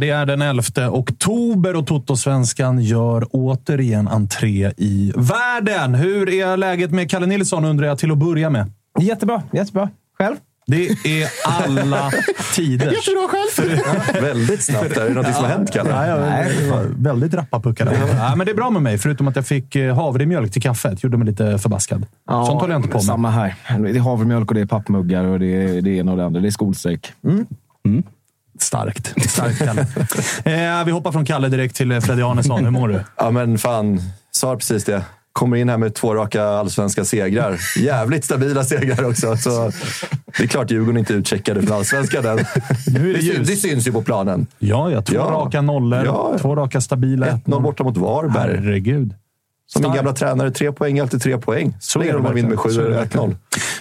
det är den 11 oktober och Toto-svenskan gör återigen entré i världen. Hur är läget med Kalle Nilsson undrar jag till att börja med. Jättebra, jättebra. Själv? Det är alla tiders. Jättebra själv. Väldigt snabbt. Är det något som har hänt, Kalle? Ja, var väldigt rappa puckar. Ja, men det är bra med mig, förutom att jag fick eh, havremjölk till kaffet. Gjorde mig lite förbaskad. Sånt håller jag inte på med. Samma här. Det är havremjölk och det är pappmuggar och det är det ena och det andra. Det är skolstreck. Mm. Starkt. Starkt, Kalle. eh, vi hoppar från Kalle direkt till eh, Freddy Arnesson. Hur mår du? Ja, men fan. Sa precis det. Kommer in här med två raka allsvenska segrar. Jävligt stabila segrar också. Så det är klart Djurgården inte utcheckade från allsvenskan än. Nu är det Det, syns, ljus. det syns ju på planen. Ja, ja. Två Ja. raka nollor. Ja. Två raka stabila 1-0 borta mot Varberg. Herregud. Som min gamla tränare, tre poäng är alltid tre poäng. Så Så är länge det de man vinner med verkligen. 7 Så är eller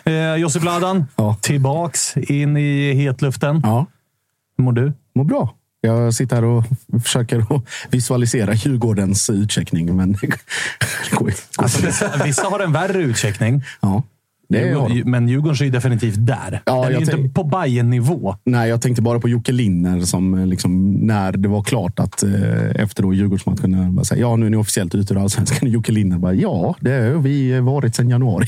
det 1-0. Eh, Josip Ladan, Ja. tillbaks in i hetluften. Ja, Hur mår du? mår bra. Jag sitter här och försöker visualisera Djurgårdens utcheckning, men det går ju. Alltså, vissa, vissa har en värre utcheckning, Ja, de. men Djurgården är ju definitivt där. Ja, Den är jag ju inte tänk- på bayern nivå Nej, jag tänkte bara på Jocke Linner som eh, liksom, när det var klart att eh, efter då Djurgårdsmatchen, när bara säga, ja nu är ni officiellt ute ur allsvenskan. Jocke Linner bara, ja det har vi varit sedan januari.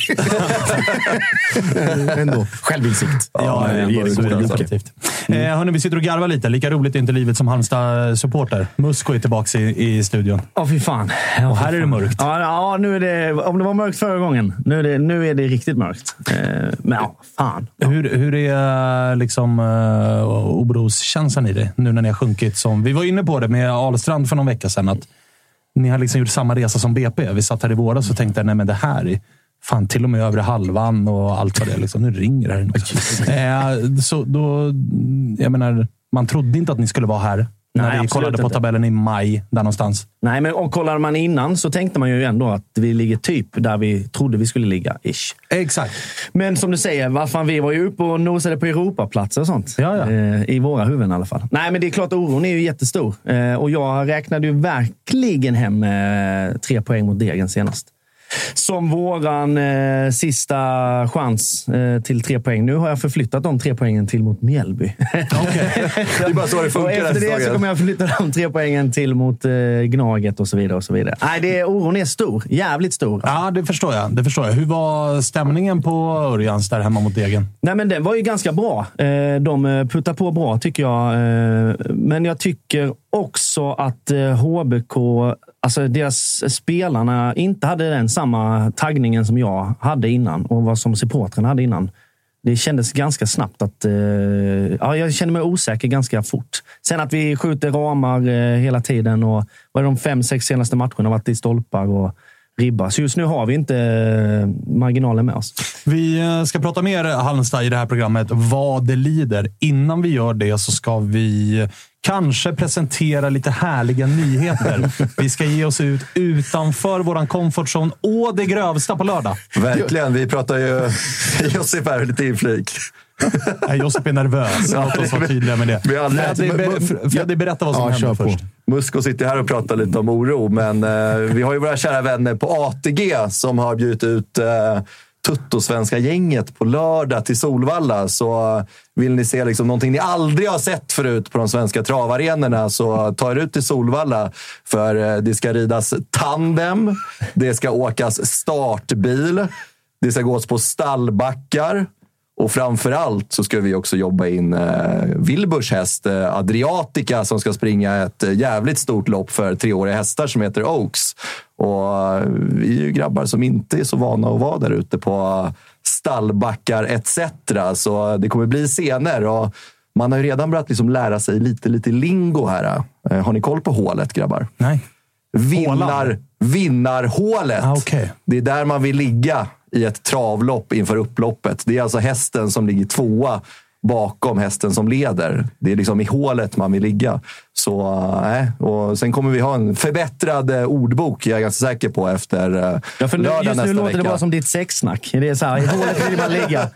Eh, Ändå självinsikt. Ja, Eh, ja, det goda det definitivt. Eh, hörni, vi sitter och garvar lite. Lika roligt är inte livet som Halmstad-supporter. Musko är tillbaka i, i studion. Ja, fy fan. Ja, Och fy här är det fan. mörkt. Ja, ja, nu är det... Om det var mörkt förra gången. Nu är det, nu är det riktigt mörkt. Eh, men ja, fan. Hur, hur är liksom, uh, oroskänslan i det nu när ni har sjunkit? Som, vi var inne på det med Ahlstrand för någon vecka sedan. Att ni har liksom gjort samma resa som BP. Vi satt här i våras och tänkte nej men det här är fan till och med övre halvan och allt vad det är. Liksom. Nu ringer det här. eh, så då, jag menar, man trodde inte att ni skulle vara här. Nej, när vi kollade på inte. tabellen i maj, där någonstans. Nej, men och kollade man innan så tänkte man ju ändå att vi ligger typ där vi trodde vi skulle ligga. Ish. Exakt. Men som du säger, vad fan, vi var ju uppe och nosade på Europaplatser och sånt. Ja, ja. Eh, I våra huvuden i alla fall. Nej, men det är klart oron är ju jättestor. Eh, och jag räknade ju verkligen hem eh, tre poäng mot Degen senast. Som våran eh, sista chans eh, till tre poäng. Nu har jag förflyttat de tre poängen till mot Mjällby. Det är bara så det och funkar efter det så kommer jag förflytta de tre poängen till mot eh, Gnaget och så vidare. och så vidare. Nej, det är, oron är stor. Jävligt stor. Ja, det förstår jag. Det förstår jag. Hur var stämningen på Örjans där hemma mot Degen? Nej, men den var ju ganska bra. Eh, De eh, puttar på bra, tycker jag. Eh, Men jag tycker också att eh, HBK, alltså deras spelarna, inte hade den samma taggningen som jag hade innan och vad som supportrarna hade innan. Det kändes ganska snabbt att... eh, Ja, jag kände mig osäker ganska fort. Sen att vi skjuter ramar eh, hela tiden och vad är de fem, sex senaste matcherna har varit i stolpar och ribbar. Så just nu har vi inte eh, marginalen med oss. Vi eh, ska prata mer Halmstad i det här programmet, vad det lider. Innan vi gör det så ska vi kanske presentera lite härliga nyheter. Vi ska ge oss ut utanför vår comfort zone och det grövsta på lördag. Verkligen. Vi pratar ju... Josip här, lite inflik. Nej, Josip är nervös. Låt oss vara tydliga med det. Freddy, ber- Freddy, berätta vad som Ja, på. först. Musko sitter här och pratar lite om oro, men eh, vi har ju våra kära vänner på ATG som har bjudit ut eh, tuttosvenska gänget på lördag till Solvalla. Så eh, vill ni se liksom någonting ni aldrig har sett förut på de svenska travarenorna så ta er ut till Solvalla. För eh, det ska ridas tandem, det ska åkas startbil, det ska gås på stallbackar. Och framför allt så ska vi också jobba in eh, Wilburs häst eh, Adriatica som ska springa ett eh, jävligt stort lopp för treåriga hästar som heter Oaks. Och eh, vi är ju grabbar som inte är så vana att vara där ute på stallbackar etc. Så det kommer bli scener. Och man har ju redan börjat liksom lära sig lite, lite lingo här. Eh, har ni koll på hålet grabbar? Nej. Vinnar, vinnarhålet. Ah, okej. Det är där man vill ligga i ett travlopp inför upploppet. Det är alltså hästen som ligger tvåa bakom hästen som leder. Det är liksom i hålet man vill ligga. Så, äh, och sen kommer vi ha en förbättrad eh, ordbok, jag är ganska säker på, efter eh, Ja, för nu, lördag just nu låter vecka. det bara som ditt sexsnack. Det är så här, i hålet vill man ligga.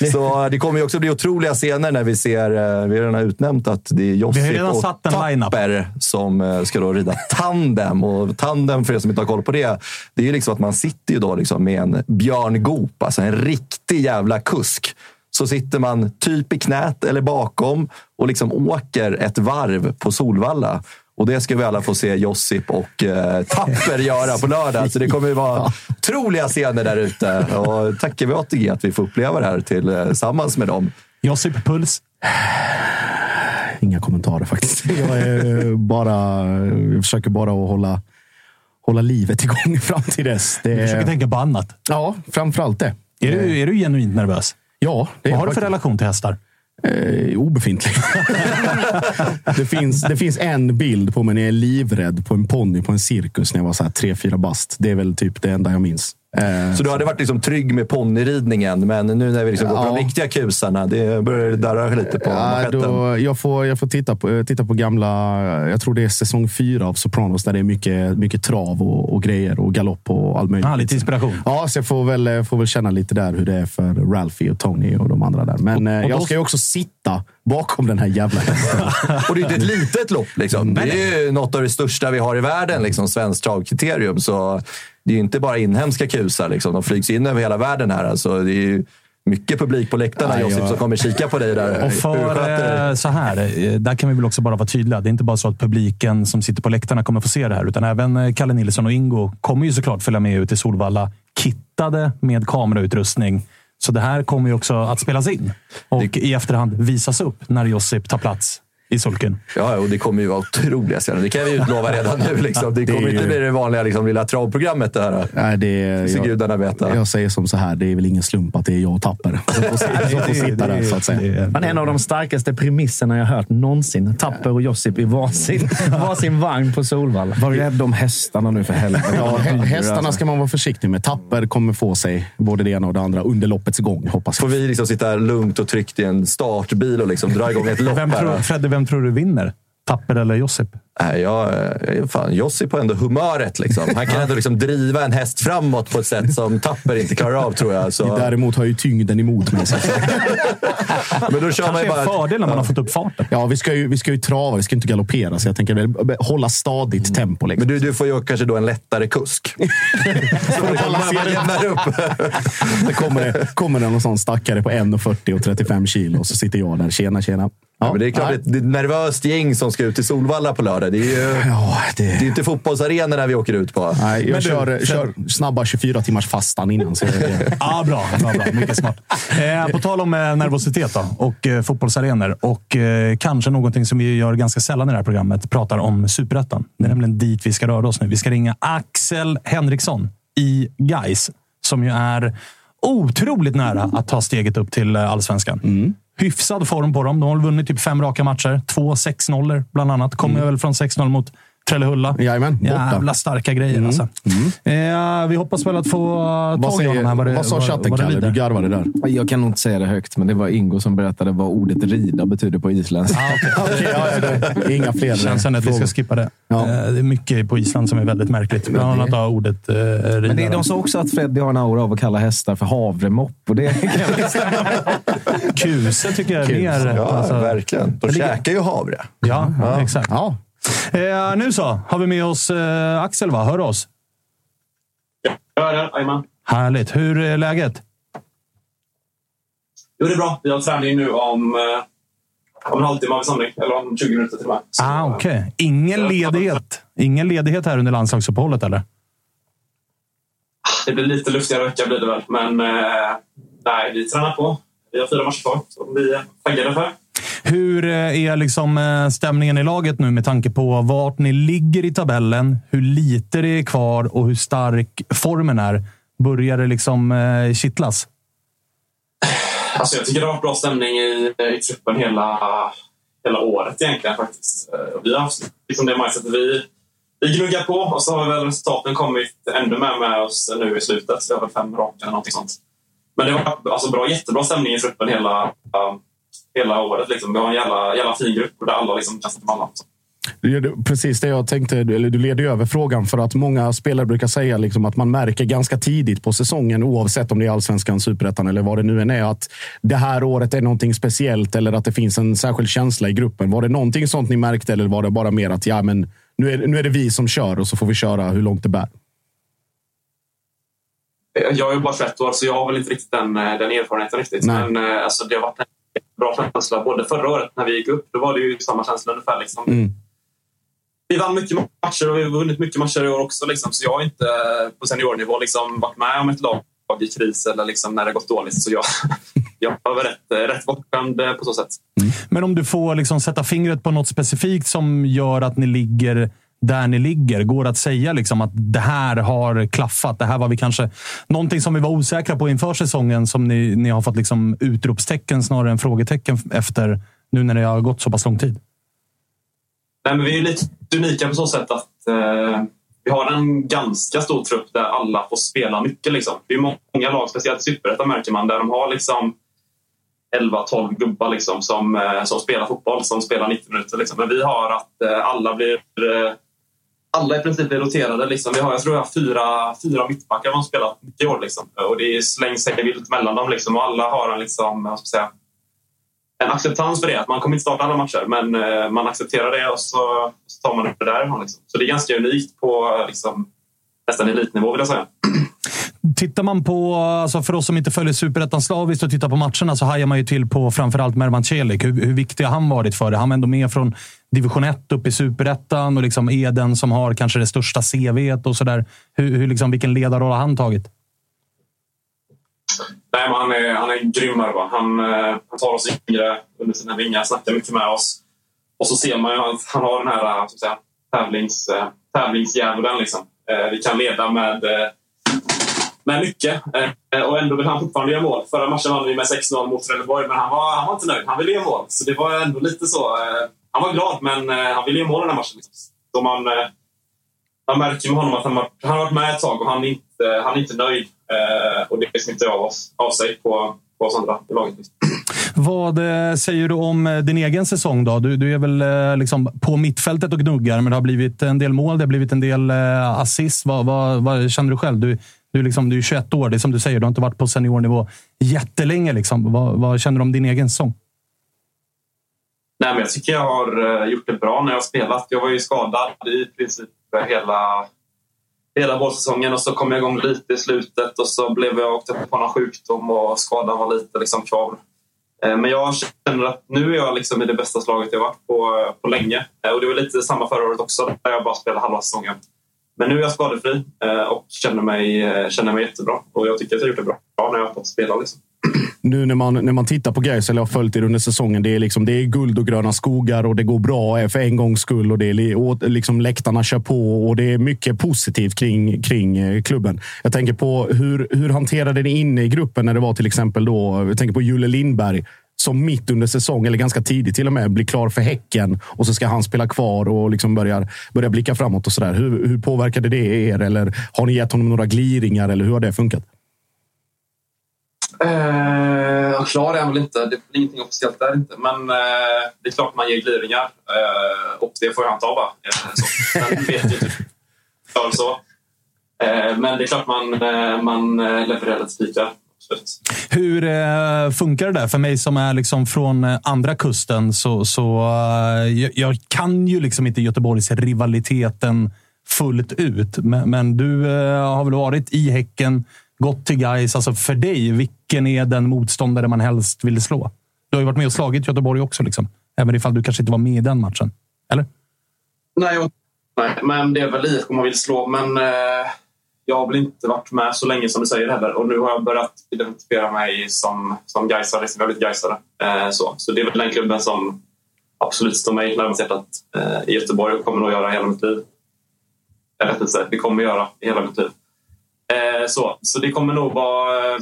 Så det kommer ju också bli otroliga scener när vi ser, eh, vi har redan utnämnt att det är Josip redan och satt. Tapper som ska då rida tandem. Och tandem, för er som inte har koll på det, det är ju liksom att man sitter ju då liksom med en Björn Goop, alltså en riktig jävla kusk så sitter man typ i knät eller bakom och liksom åker ett varv på Solvalla. Och det ska vi alla få se Josip och eh, Tapper göra på lördag. Så det kommer ju vara otroliga scener där ute. Och tackar vi ATG att vi får uppleva det här tillsammans med dem. Josip Puls. Inga kommentarer faktiskt. Jag, är bara, jag försöker bara att hålla, hålla livet igång fram till dess. Det, Du försöker tänka på annat. ja, framförallt det. Är du, är du genuint nervös? Ja, det Vad har du för relation till hästar? Eh, obefintlig. det, finns, det finns en bild på mig när jag är livrädd på en ponny på en cirkus när jag var så här tre, fyra bast. Det är väl typ det enda jag minns. Eh, Så du hade varit liksom trygg med ponnyridningen, men nu när vi liksom går på de riktiga kusarna, det börjar darra lite på Ja, då, jag får, jag får titta, på, titta på gamla, jag tror det är säsong fyra av Sopranos där det är mycket, mycket trav och, och grejer och galopp och allt möjligt. Ah, lite inspiration. Ja, så jag får väl, får väl känna lite där hur det är för Ralphie och Tony och de andra där. Men eh, och jag då- ska ju också sitta bakom den här jävla hästen. Och det är inte ett litet lopp. Liksom. Det är ju något av det största vi har i världen, liksom, svenskt travkriterium. Så det är ju inte bara inhemska kusar. Liksom. De flygs in över hela världen här. Alltså, det är ju mycket publik på läktarna, Nej, Josip, jag- som kommer kika på dig där. Och för eh, så här, eh, där kan vi väl också bara vara tydliga. Det är inte bara så att publiken som sitter på läktarna kommer få se det här, utan även eh, Kalle Nilsson och Ingo kommer ju såklart följa med ut till Solvalla, kittade med kamerautrustning. Så det här kommer ju också att spelas in och i efterhand visas upp när Josip tar plats i sulken. Ja, och det kommer ju vara otroliga scener. Det kan vi utlova redan nu. Liksom. Det kommer inte ju- bli det vanliga liksom, lilla travprogrammet. Det här. Nej, det ska gudarna veta. Jag säger som så här, det är väl ingen slump att det är jag och Tapper som får, får sitta där, så att säga. Men en av de starkaste premisserna jag hört någonsin. Tapper och Josip i varsin, varsin vagn på Solvalla. Var rädd om hästarna nu för helvete. Ja, hä- hästarna Alltså. ska man vara försiktig med. Tapper kommer få sig både det ena och det andra under loppets gång, hoppas Får jag. vi liksom sitta lugnt och tryggt i en startbil och liksom dra igång ett lopp Vem tror, här. Fredde, vem tror du vinner? Tapper eller Josip? Nej, jag, eh, fan, Josip har ändå humöret. Liksom. Han kan ändå liksom driva en häst framåt på ett sätt som Tapper inte klarar av, tror jag. Så, Däremot har ju tyngden emot mig. Så. men då kör man Kanske ju är en bara... fördel när man har fått upp farten. Ja, vi ska, ju, vi ska ju trava, vi ska inte galoppera. Så jag tänker b- hålla stadigt tempo. Liksom. Men du, du får ju kanske då en lättare kusk. så man, man jämnar upp. Det kommer, det, kommer det någon sån stackare på 1,40 och 35 kilo och så sitter jag där. Tjena, tjena. Ja, men det är klart, nej. det är ett nervöst gäng som ska ut till Solvalla på lördag. Det är ju Ja, det... det är inte fotbollsarenorna vi åker ut på. Nej, jag Men du, kör, Fred- kör snabba 24 timmars fastan innan. Så det, Ja, bra. bra, bra. Mycket smart. Eh, på tal om eh, nervositet då, och eh, fotbollsarenor och eh, kanske någonting som vi gör ganska sällan i det här programmet, pratar om superettan. Det är nämligen dit vi ska röra oss nu. Vi ska ringa Axel Henriksson i Geis som ju är otroligt nära att ta steget upp till eh, allsvenskan. Hyfsad form på dem. De har vunnit typ fem raka matcher. Två 6-0 bland annat. Kommer väl från 6-0 mot Trellehulla. Jajamän, borta. Jävla starka grejer alltså. Eh, vi hoppas väl att få vad, tag i honom här. säger, det- vad sa chatten, vad det Kalle? Du garvade där. Jag kan nog inte säga det högt, men det var Ingo som berättade vad ordet rida betyder på isländska. Okej, ja, ja, det är inga fler Det känns som att vi ska skippa det. Ja. Eh, Det är mycket på Island som är väldigt märkligt. Bland annat har ordet eh, rida. Men det, de sa också att Freddy har en aura av att kalla hästar för havremopp. Och det. Kuse tycker jag är Kuse, mer... Ja, alltså- verkligen. De käkar ju havre. Ja, exakt. Ja, Eh, nu så, har vi med oss eh, Axel, va? Hör oss? Jag hör det. Jajamän. Härligt. Hur är läget? Jo, det är bra. Vi har träning nu om, eh, om en halvtimme har vi samling. Eller om 20 minuter till och med. Så, Ah, Okej. Ingen Ja. ledighet. Ingen ledighet här under landslagsuppehållet, eller? Det blir lite luftigare vecka blir det väl. Men eh, nej, vi tränar på. Vi har fyra matcher kvar som vi är taggade för. Hur eh, är liksom eh, stämningen i laget nu med tanke på vart ni ligger i tabellen, hur lite det är kvar och hur stark formen är? Börjar det liksom eh, kittlas? Alltså, jag tycker det har varit bra stämning i, i truppen hela, hela året egentligen faktiskt. Vi har haft liksom det mindsetet. Vi, vi gnuggar på och så har väl resultaten kommit ännu mer med oss nu i slutet. Vi har väl fem raka eller någonting sånt. Men det var alltså bra, jättebra stämning i truppen hela, ehm, hela året. Liksom. Vi har en jävla, jävla fin grupp där alla liksom kan sätta alla. Det är Precis det jag tänkte, eller du leder över frågan för att många spelare brukar säga liksom att man märker ganska tidigt på säsongen, oavsett om det är allsvenskan, superettan eller vad det nu än är, att det här året är någonting speciellt eller att det finns en särskild känsla i gruppen. Var det någonting sånt ni märkte eller var det bara mer att ja, men nu är, nu är det vi som kör och så får vi köra hur långt det bär? Jag är bara 21 år, så jag har väl inte riktigt den, den erfarenheten. riktigt. Nej. Men eh, alltså, det har varit en bra känsla. Både förra året när vi gick upp, då var det ju samma känsla ungefär. Liksom. Mm. Vi vann mycket matcher och vi har vunnit mycket matcher i år också. Liksom. Så jag har inte på seniornivå liksom, varit med om ett lag i kris eller liksom, när det gått dåligt. Så jag, jag var rätt, rätt bortskämd på så sätt. Men om du får liksom sätta fingret på något specifikt som gör att ni ligger där ni ligger? Går det att säga liksom att det här har klaffat? Det här var vi kanske någonting som vi var osäkra på inför säsongen som ni, ni har fått liksom utropstecken snarare än frågetecken efter nu när det har gått så pass lång tid? Nej, men vi är lite unika på så sätt att eh, vi har en ganska stor trupp där alla får spela mycket. Liksom. Det är många lag, speciellt i Superettan märker man, där de har liksom 11-12 gubbar liksom, som, eh, som spelar fotboll, som spelar 90 minuter. Liksom. Men vi har att eh, alla blir eh, alla i princip är roterade. Liksom. Vi har, jag tror jag har fyra, fyra mittbackar som spelat mycket i år. Liksom. Och det slängs sig vilt mellan dem. Liksom. Och alla har en, liksom, ska säga, en acceptans för det. Att man kommer inte starta alla matcher, men eh, man accepterar det och så, så tar man det därifrån. Liksom. Så det är ganska unikt på liksom, nästan elitnivå vill jag säga. Tittar man på, alltså för oss som inte följer Superettan slaviskt och tittar på matcherna så hajar man ju till på framförallt Mervan Celik. Hur, hur viktig har han varit för det? Han var ändå med från division 1 upp i Superettan och liksom är den som har kanske det största CVt och sådär. Hur, hur, liksom, vilken ledarroll har han tagit? Nej, men han, är, han är grym. Va? Han, eh, han tar oss yngre under sina vingar, snackar mycket med oss. Och så ser man ju att han har den här eh, så att säga, tävlings, eh, tävlingsdjävulen. Liksom. Vi kan leda med med mycket. Eh, eh, och ändå vill han fortfarande göra mål. Förra matchen vann vi med 6-0 mot Trelleborg, men han var, han var inte nöjd. Han ville göra mål. Så det var ändå lite så. Eh, han var glad, men eh, han ville göra mål den här matchen. Så man, eh, man märker med honom att han, har, han har varit med ett tag och han är inte, han är inte nöjd. Eh, och det smittar av, oss, av sig på, på oss andra i laget. Vad säger du om din egen säsong? då? Du, du är väl liksom på mittfältet och gnuggar, men det har blivit en del mål, det har blivit en del assist. Vad, vad, vad känner du själv? Du, du, liksom, du är 21 år, det är som du säger, du har inte varit på seniornivå jättelänge. Liksom. Vad, vad känner du om din egen säsong? Nej, men jag tycker jag har eh, gjort det bra när jag har spelat. Jag var ju skadad i princip hela, hela vårsäsongen och så kom jag igång lite i slutet och så blev jag åkte på någon sjukdom och skadan var lite liksom kvar. Eh, men jag känner att nu är jag liksom i det bästa slaget jag varit på, eh, på länge. Och det var lite samma förra året också, där jag bara spelade halva säsongen. Men nu är jag skadefri eh, och känner mig, eh, känner mig jättebra. Och jag tycker att jag har gjort det bra när jag har fått spela. Liksom. Nu när man, när man tittar på Gais, eller har följt er under säsongen, det är, liksom, det är guld och gröna skogar och det går bra eh, för en gångs skull. Och det är, och liksom läktarna kör på och det är mycket positivt kring, kring klubben. Jag tänker på hur, hur hanterade ni inne i gruppen när det var till exempel då, jag tänker på Julle Lindberg som mitt under säsong, eller ganska tidigt till och med, blir klar för Häcken och så ska han spela kvar och liksom börjar, börjar blicka framåt och sådär. Hur, hur påverkade det er? Eller har ni gett honom några gliringar? Eller hur har det funkat? Eh, klar är han väl inte. Det är ingenting officiellt där inte. Men eh, det är klart man ger gliringar. Eh, och det får jag anta bara. Eh, så. Men vet ju inte. Så. Eh, men det är klart man, eh, man levererar lite spikar. Hur eh, funkar det där? För mig som är liksom från eh, andra kusten så, så eh, jag, kan ju liksom inte Göteborgs rivaliteten fullt ut. Men, men du eh, har väl varit i Häcken, gått till Gais. Alltså för dig, vilken är den motståndare man helst vill slå? Du har ju varit med och slagit Göteborg också, liksom. även ifall du kanske inte var med i den matchen. Eller? Nej, nej men det är väl IFK man vill slå. Men eh jag har väl inte varit med så länge som du säger heller och nu har jag börjat identifiera mig som, som Gaisare, liksom väldigt Gaisare. Eh, så. så det är väl den klubben som absolut står mig närmast hjärtat eh, i Göteborg och kommer nog göra hela mitt liv. Jag vet inte, det kommer göra hela mitt liv. Eh, så, så det kommer nog vara,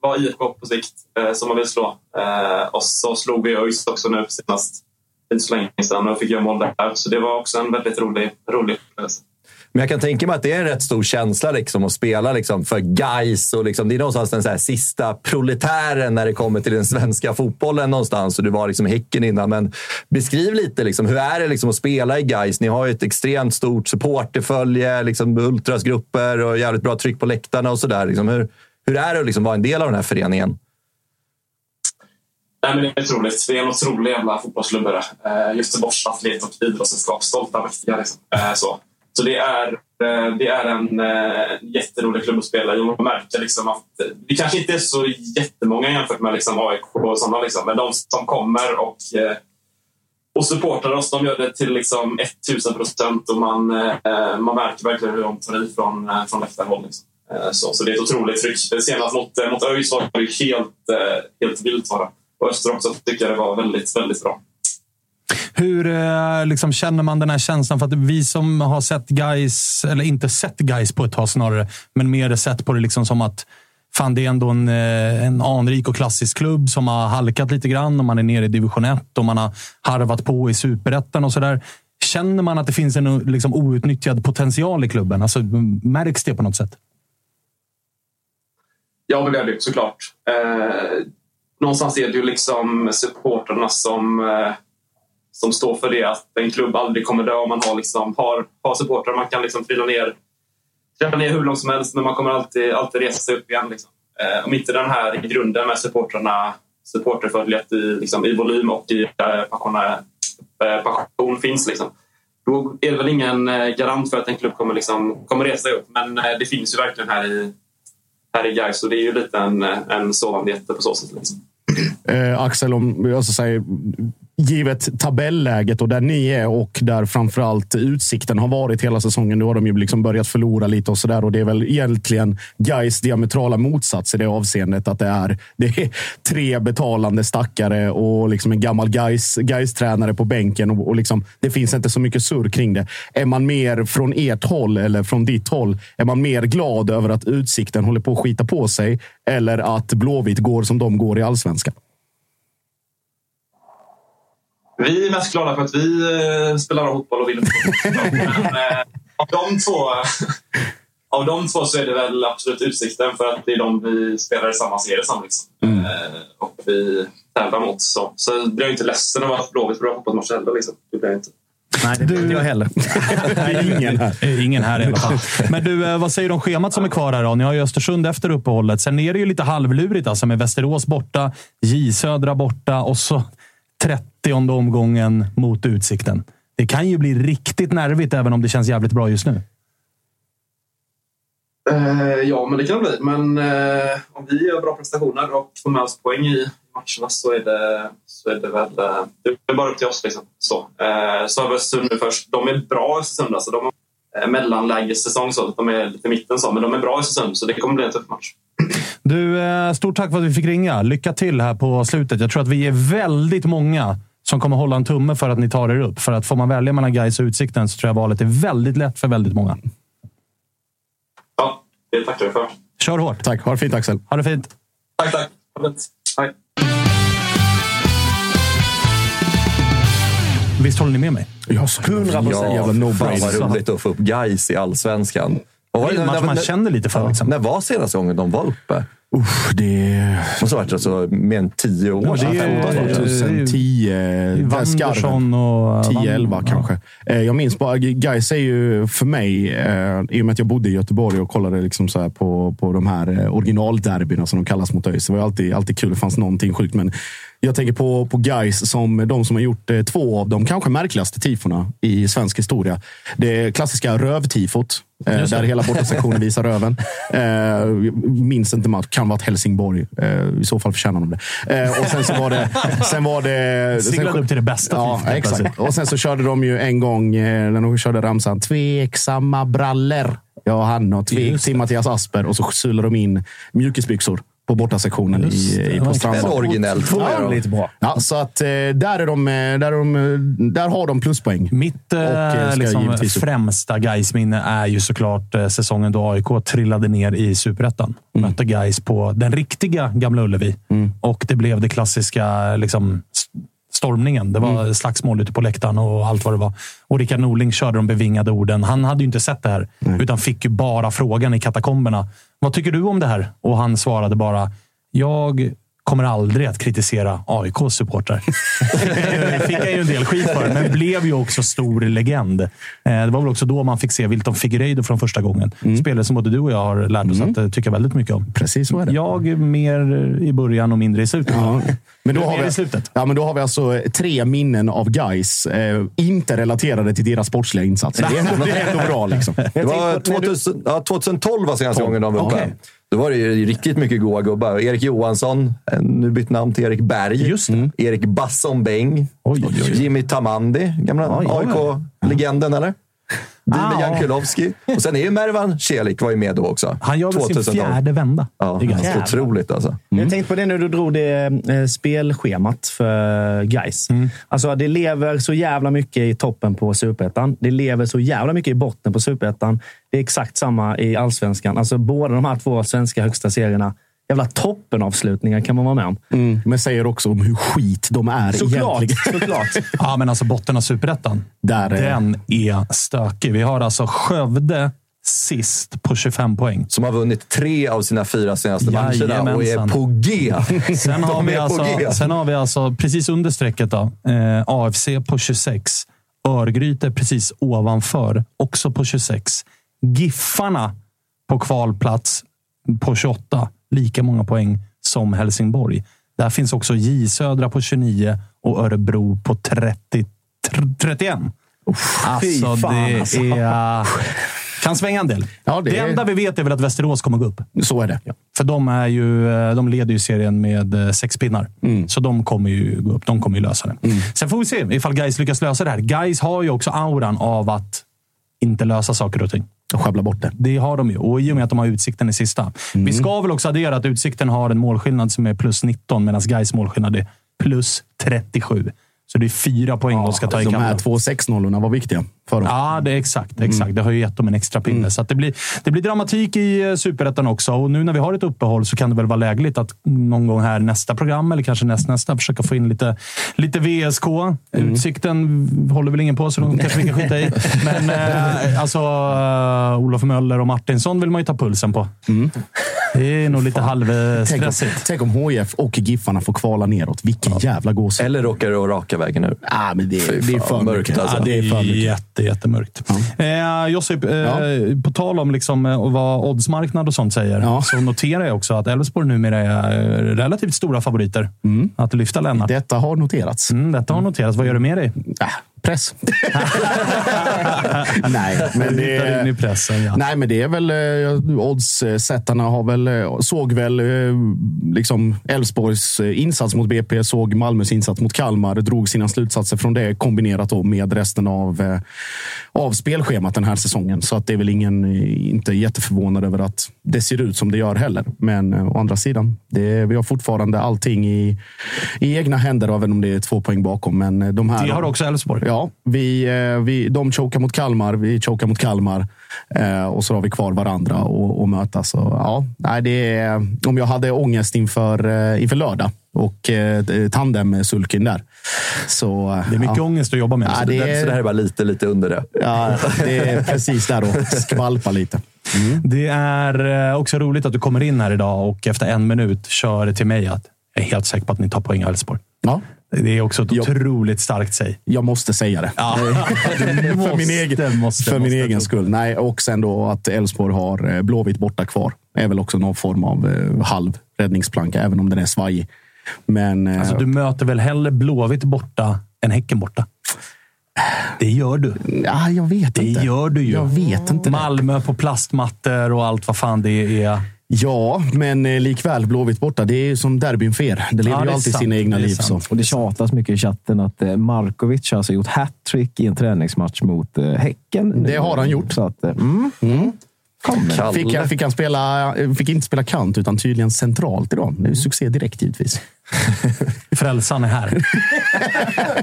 vara IFK på sikt eh, som man vill slå. Eh, och så slog vi ÖIS också nu senast, inte så länge sedan och fick göra mål där. Så det var också en väldigt rolig, rolig upplevelse. Men jag kan tänka mig att det är en rätt stor känsla liksom, att spela liksom, för guys och liksom, Det är någonstans den så här, sista proletären när det kommer till den svenska fotbollen någonstans. Och du var liksom Häcken innan. Men beskriv lite, liksom, hur är det liksom, att spela i guys? Ni har ju ett extremt stort supporterfölje, liksom, ultrasgrupper och jävligt bra tryck på läktarna och sådär. Liksom, hur, hur är det att liksom, vara en del av den här föreningen? Nej, men det är otroligt. Vi är en otrolig jävla fotbollsklubb. Eh, Göteborgs atlet och idrottssällskap. Stolta, mäktiga. Liksom. Eh, så. Så det är, eh, det är en eh, jätterolig klubb att spela i. Man märker liksom att det kanske inte är så jättemånga jämfört med liksom AIK och sådana. Liksom, men de som kommer och, eh, och supportar oss, de gör det till liksom 1000 procent och man, man märker verkligen hur de tar i från, från läktarhåll. Liksom. Så, så det är ett otroligt tryck. Senast mot, mot ÖIS var det helt, helt vilt bara. Och Öster också tycker jag det var väldigt, väldigt bra. Hur eh, liksom, känner man den här känslan? För att vi som har sett guys eller inte sett guys på ett tag snarare, men mer sett på det liksom som att fan, det är ändå en, eh, en anrik och klassisk klubb som har halkat lite grann och man är nere i division 1 och man har harvat på i superettan och sådär. Känner man att det finns en liksom, outnyttjad potential i klubben? Alltså, märks det på något sätt? Ja, men det är det såklart. Eh, någonstans är det ju liksom supporterna som eh, som står för det att en klubb aldrig kommer dö om man har, liksom, har, har supportrar. Man kan liksom trilla ner, trilla ner hur långt som helst men man kommer alltid, alltid resa sig upp igen. Liksom. Eh, om inte den här grunden med supportrarna, supporterföljlighet i, liksom, i volym och i eh, passion, eh, eh passion finns, liksom, då är det väl ingen eh, garant för att en klubb kommer, liksom, kommer resa sig upp. Men eh, det finns ju verkligen här i, här i Gais och det är ju lite en, en sovande jätte på så sätt. Liksom. Eh, Axel, om alltså, jag ska säger givet tabelläget och där ni är och där framförallt utsikten har varit hela säsongen. Nu har de ju liksom börjat förlora lite och sådär och det är väl egentligen Gais diametrala motsats i det avseendet att det är, det är tre betalande stackare och liksom en gammal Gais, tränare på bänken och, och liksom, det finns inte så mycket surr kring det. Är man mer från ert håll eller från ditt håll? Är man mer glad över att utsikten håller på att skita på sig eller att Blåvitt går som de går i allsvenskan? Vi är mest glada för att vi eh, spelar fotboll och vinner fotboll. Men eh, av, de två, av de två så är det väl absolut Utsikten för att det är de vi spelar i samma serie som. Liksom. Mm. Eh, och vi tävlar mot. Så, så blir jag inte ledsen av att Blåvitt förlorar fotbollsmatcher heller. Liksom. Det blir jag inte. Nej, det blir inte jag heller. ingen här. Ingen här i alla fall. Men du, vad säger du om schemat som är kvar här? Då? Ni har ju Östersund efter uppehållet. Sen är det ju lite halvlurigt alltså med Västerås borta, J Södra borta och så 30 omgången mot Utsikten. Det kan ju bli riktigt nervigt även om det känns jävligt bra just nu. Uh, ja, men det kan det bli. Men uh, om vi gör bra prestationer och får med oss poäng i matcherna så är det, så är det väl uh, det är bara upp till oss. Liksom. Så, uh, så har vi Östersund nu först. De är bra i Östersund. Alltså. De har mellanlägessäsong, så de är lite mitten, så, men de är bra i Östersund så det kommer bli en tuff match. Du, stort tack för att vi fick ringa. Lycka till här på slutet. Jag tror att vi är väldigt många som kommer hålla en tumme för att ni tar er upp. För att får man välja mellan Gais och Utsikten så tror jag valet är väldigt lätt för väldigt många. Ja, det tackar jag för. Kör hårt. Tack. Ha det fint Axel. Ha det fint. Tack, tack. Ha det fint. Hej. Visst håller ni med mig? Ja, 100 procent. Ja, jävla no Fan vad roligt att få upp Gais i allsvenskan. Det är en match man känner lite för. Liksom. När var senaste gången de var uppe? Usch, det... måste ha varit alltså mer än tio år sedan. Ja, det är 2010. Wandersson och... 10-11 kanske. Eh, jag minns bara, Gais är ju för mig, eh, i och med att jag bodde i Göteborg och kollade liksom så på, på de här eh, originalderbyna som de kallas mot ÖIS. Det var alltid, alltid kul. Det fanns någonting sjukt. Men jag tänker på, på guys som de som har gjort eh, två av de kanske märkligaste tifona i svensk historia. Det klassiska rövtifot, eh, där hela bortasektionen visar röven. Eh, minns inte match, kan vara Helsingborg. Eh, I så fall förtjänar de det. Eh, och sen så var det... Sen var det Siglade upp till det bästa ja, exakt. Och sen så körde de ju en gång, eh, när de körde ramsan, tveksamma brallor. Ja, han och tvek till Mattias Asper och så sulade de in mjukisbyxor på bortasektionen i, i, på Strandberg. Originellt. Ja, lite bra. Ja, så att, eh, där, är de, eh, där, är de, eh, där har de pluspoäng. Mitt och, liksom, främsta gais minne är ju såklart säsongen då AIK trillade ner i superettan. Mm. Mötte Gais på den riktiga Gamla Ullevi. Mm. Och det blev det klassiska liksom, stormningen. Det var mm. slagsmål ute på läktaren och allt vad det var. Och Rickard Norling körde de bevingade orden. Han hade ju inte sett det här, mm. utan fick ju bara frågan i katakomberna. Vad tycker du om det här? Och han svarade bara, jag kommer aldrig att kritisera AIKs supportrar. det fick jag ju en del skit för, men blev ju också stor legend. Eh, Det var väl också då man fick se Wilton Figueiredo från första gången. Spelare som både du och jag har lärt oss att eh, tycka väldigt mycket om. Precis så är det. Jag mer i början och mindre i slutet. Ja. Men då, har vi, i slutet. ja, men då har vi alltså tre minnen av guys eh, inte relaterade till deras sportsliga insatser. Det är ändå, det är ändå bra. Liksom. Det var 2000, ja, 2012 var senaste gången de var uppe. Okej. Då var det ju riktigt mycket goa gubbar. Erik Johansson, eh, nu bytt namn till Erik Berg. Just det. Erik Basson Beng. Jimmy Tamandi, gamla AIK-legenden eller? Dime Ah, ja. Jankulovski. Och sen är ju Mervan Celik var ju med då också. Han gör väl sin 2012. fjärde vända. Ja, Det är otroligt alltså. Jag tänkte på det när du drog det eh, spelschemat för guys. Alltså, det lever så jävla mycket i toppen på superettan. Det lever så jävla mycket i botten på superettan. Det är exakt samma i allsvenskan. Alltså, båda de här två svenska högsta serierna. Jävla toppenavslutningar kan man vara med om. Mm, men säger också om hur skit de är Såklart. egentligen. såklart. Ja, men alltså botten av superettan. Där, Den är stökig. Vi har alltså Skövde sist på 25 poäng. Som har vunnit tre av sina fyra senaste matcherna och är på G. Sen har, vi är på alltså, G. sen har vi alltså precis under strecket då, eh, AFC på 26. Örgryte precis ovanför, också på 26. Giffarna på kvalplats på 28. Lika många poäng som Helsingborg. Där finns också J Södra på 29 och Örebro på 30, tr- 31. Alltså, fan, det alltså. är... Kan svänga en del. Ja, det det enda vi vet är väl att Västerås kommer gå upp. Så är det. För de, är ju, eh, de leder ju serien med eh, sex pinnar. Så de kommer ju gå upp. De kommer ju lösa det. Sen får vi se ifall Guys lyckas lösa det här. Guys har ju också auran av att inte lösa saker och ting. Och sjabbla bort det. Det har de ju. Och i och med att de har Utsikten i sista. Vi ska väl också addera att Utsikten har en målskillnad som är plus 19 medan Guys målskillnad är plus 37. Så det är fyra poäng de ska ta De här två 6-0 var viktiga för dem. Ja, det är exakt. exakt. Det har ju gett dem en extra pinne. Så att det, blir, det blir dramatik i eh, Superettan också. Och nu när vi har ett uppehåll så kan det väl vara lägligt att någon gång här nästa program, eller kanske nästnästa, försöka få in lite, lite VSK. Utsikten håller väl ingen på, så de kanske vi kan skita i. Men eh, alltså, eh, Olof Möller och Martinsson vill man ju ta pulsen på. Det är nog lite Tänk halvstressigt. tänk om HIF och Giffarna får kvala neråt. Vilken jävla gås. Eller råkar du raka vägen nu. Ah, men det, det är för mörkt alltså. Ja, det är för mycket. Jätte, jättemörkt. Eh, Josip, eh, Ja. på tal om liksom, eh, vad oddsmarknad och sånt säger, Ja. så noterar jag också att Elfsborg numera är eh, relativt stora favoriter att lyfta Lennart. Detta har noterats. Mm, detta har noterats. Vad gör det med dig? Äh, press. Nej, men det Hittar in i är... pressen, ja. Nej, men det är väl eh, oddssättarna har väl, eh, såg väl eh, liksom Elfsborgs insats mot BP, såg Malmös insats mot Kalmar, drog sina slutsatser från det kombinerat då med resten av, av spelschemat den här säsongen. Så att det är väl ingen, inte jätteförvånad över att det ser ut som det gör heller. Men å andra sidan, det, vi har fortfarande allting i, i egna händer, även om det är två poäng bakom. Men de här, Det har också Elfsborg. Ja, vi, eh, vi, de chokar mot Kalmar, vi chokar mot Kalmar eh, och så har vi kvar varandra och, och mötas. Och, ja, nej, det är, om jag hade ångest inför, eh, inför lördag och eh, tandemsulken där. Så, Det är mycket ja. ångest att jobba med. Ja, Så det är- Så det här är bara lite, lite under det. Ja, det är precis där och skvalpa lite. det är eh, också roligt att du kommer in här idag och efter en minut kör till mig att jag är helt säker på att ni tar poäng av Elfsborg. Ja, Det är också ett Jo. otroligt starkt säg. jag måste säga det. Ja, för min egen, måste, för min måste. egen skull. Nej, och sen då att Elfsborg har eh, Blåvitt borta kvar. är väl också någon form av eh, halv räddningsplanka, även om den är svajig. Men eh, Alltså, du möter väl hellre Blåvitt borta än Häcken borta? Det gör du. ja, jag vet Det inte. gör du ju. Jag vet inte. det. Malmö på plastmattor och allt vad fan det är. Ja, men eh, likväl Blåvitt borta. Det är som derbyn för er. Det lever Ja, ju alltid sant. sina egna liv. Så. Och det tjatas mycket i chatten att eh, Markovic har alltså gjort hattrick i en träningsmatch mot eh, Häcken. nu. Det har han gjort. Så att, eh, mm. Kalle. Fick, fick han spela, fick inte spela kant, utan tydligen centralt idag. Det är ju succé direkt givetvis. Frälsaren är här.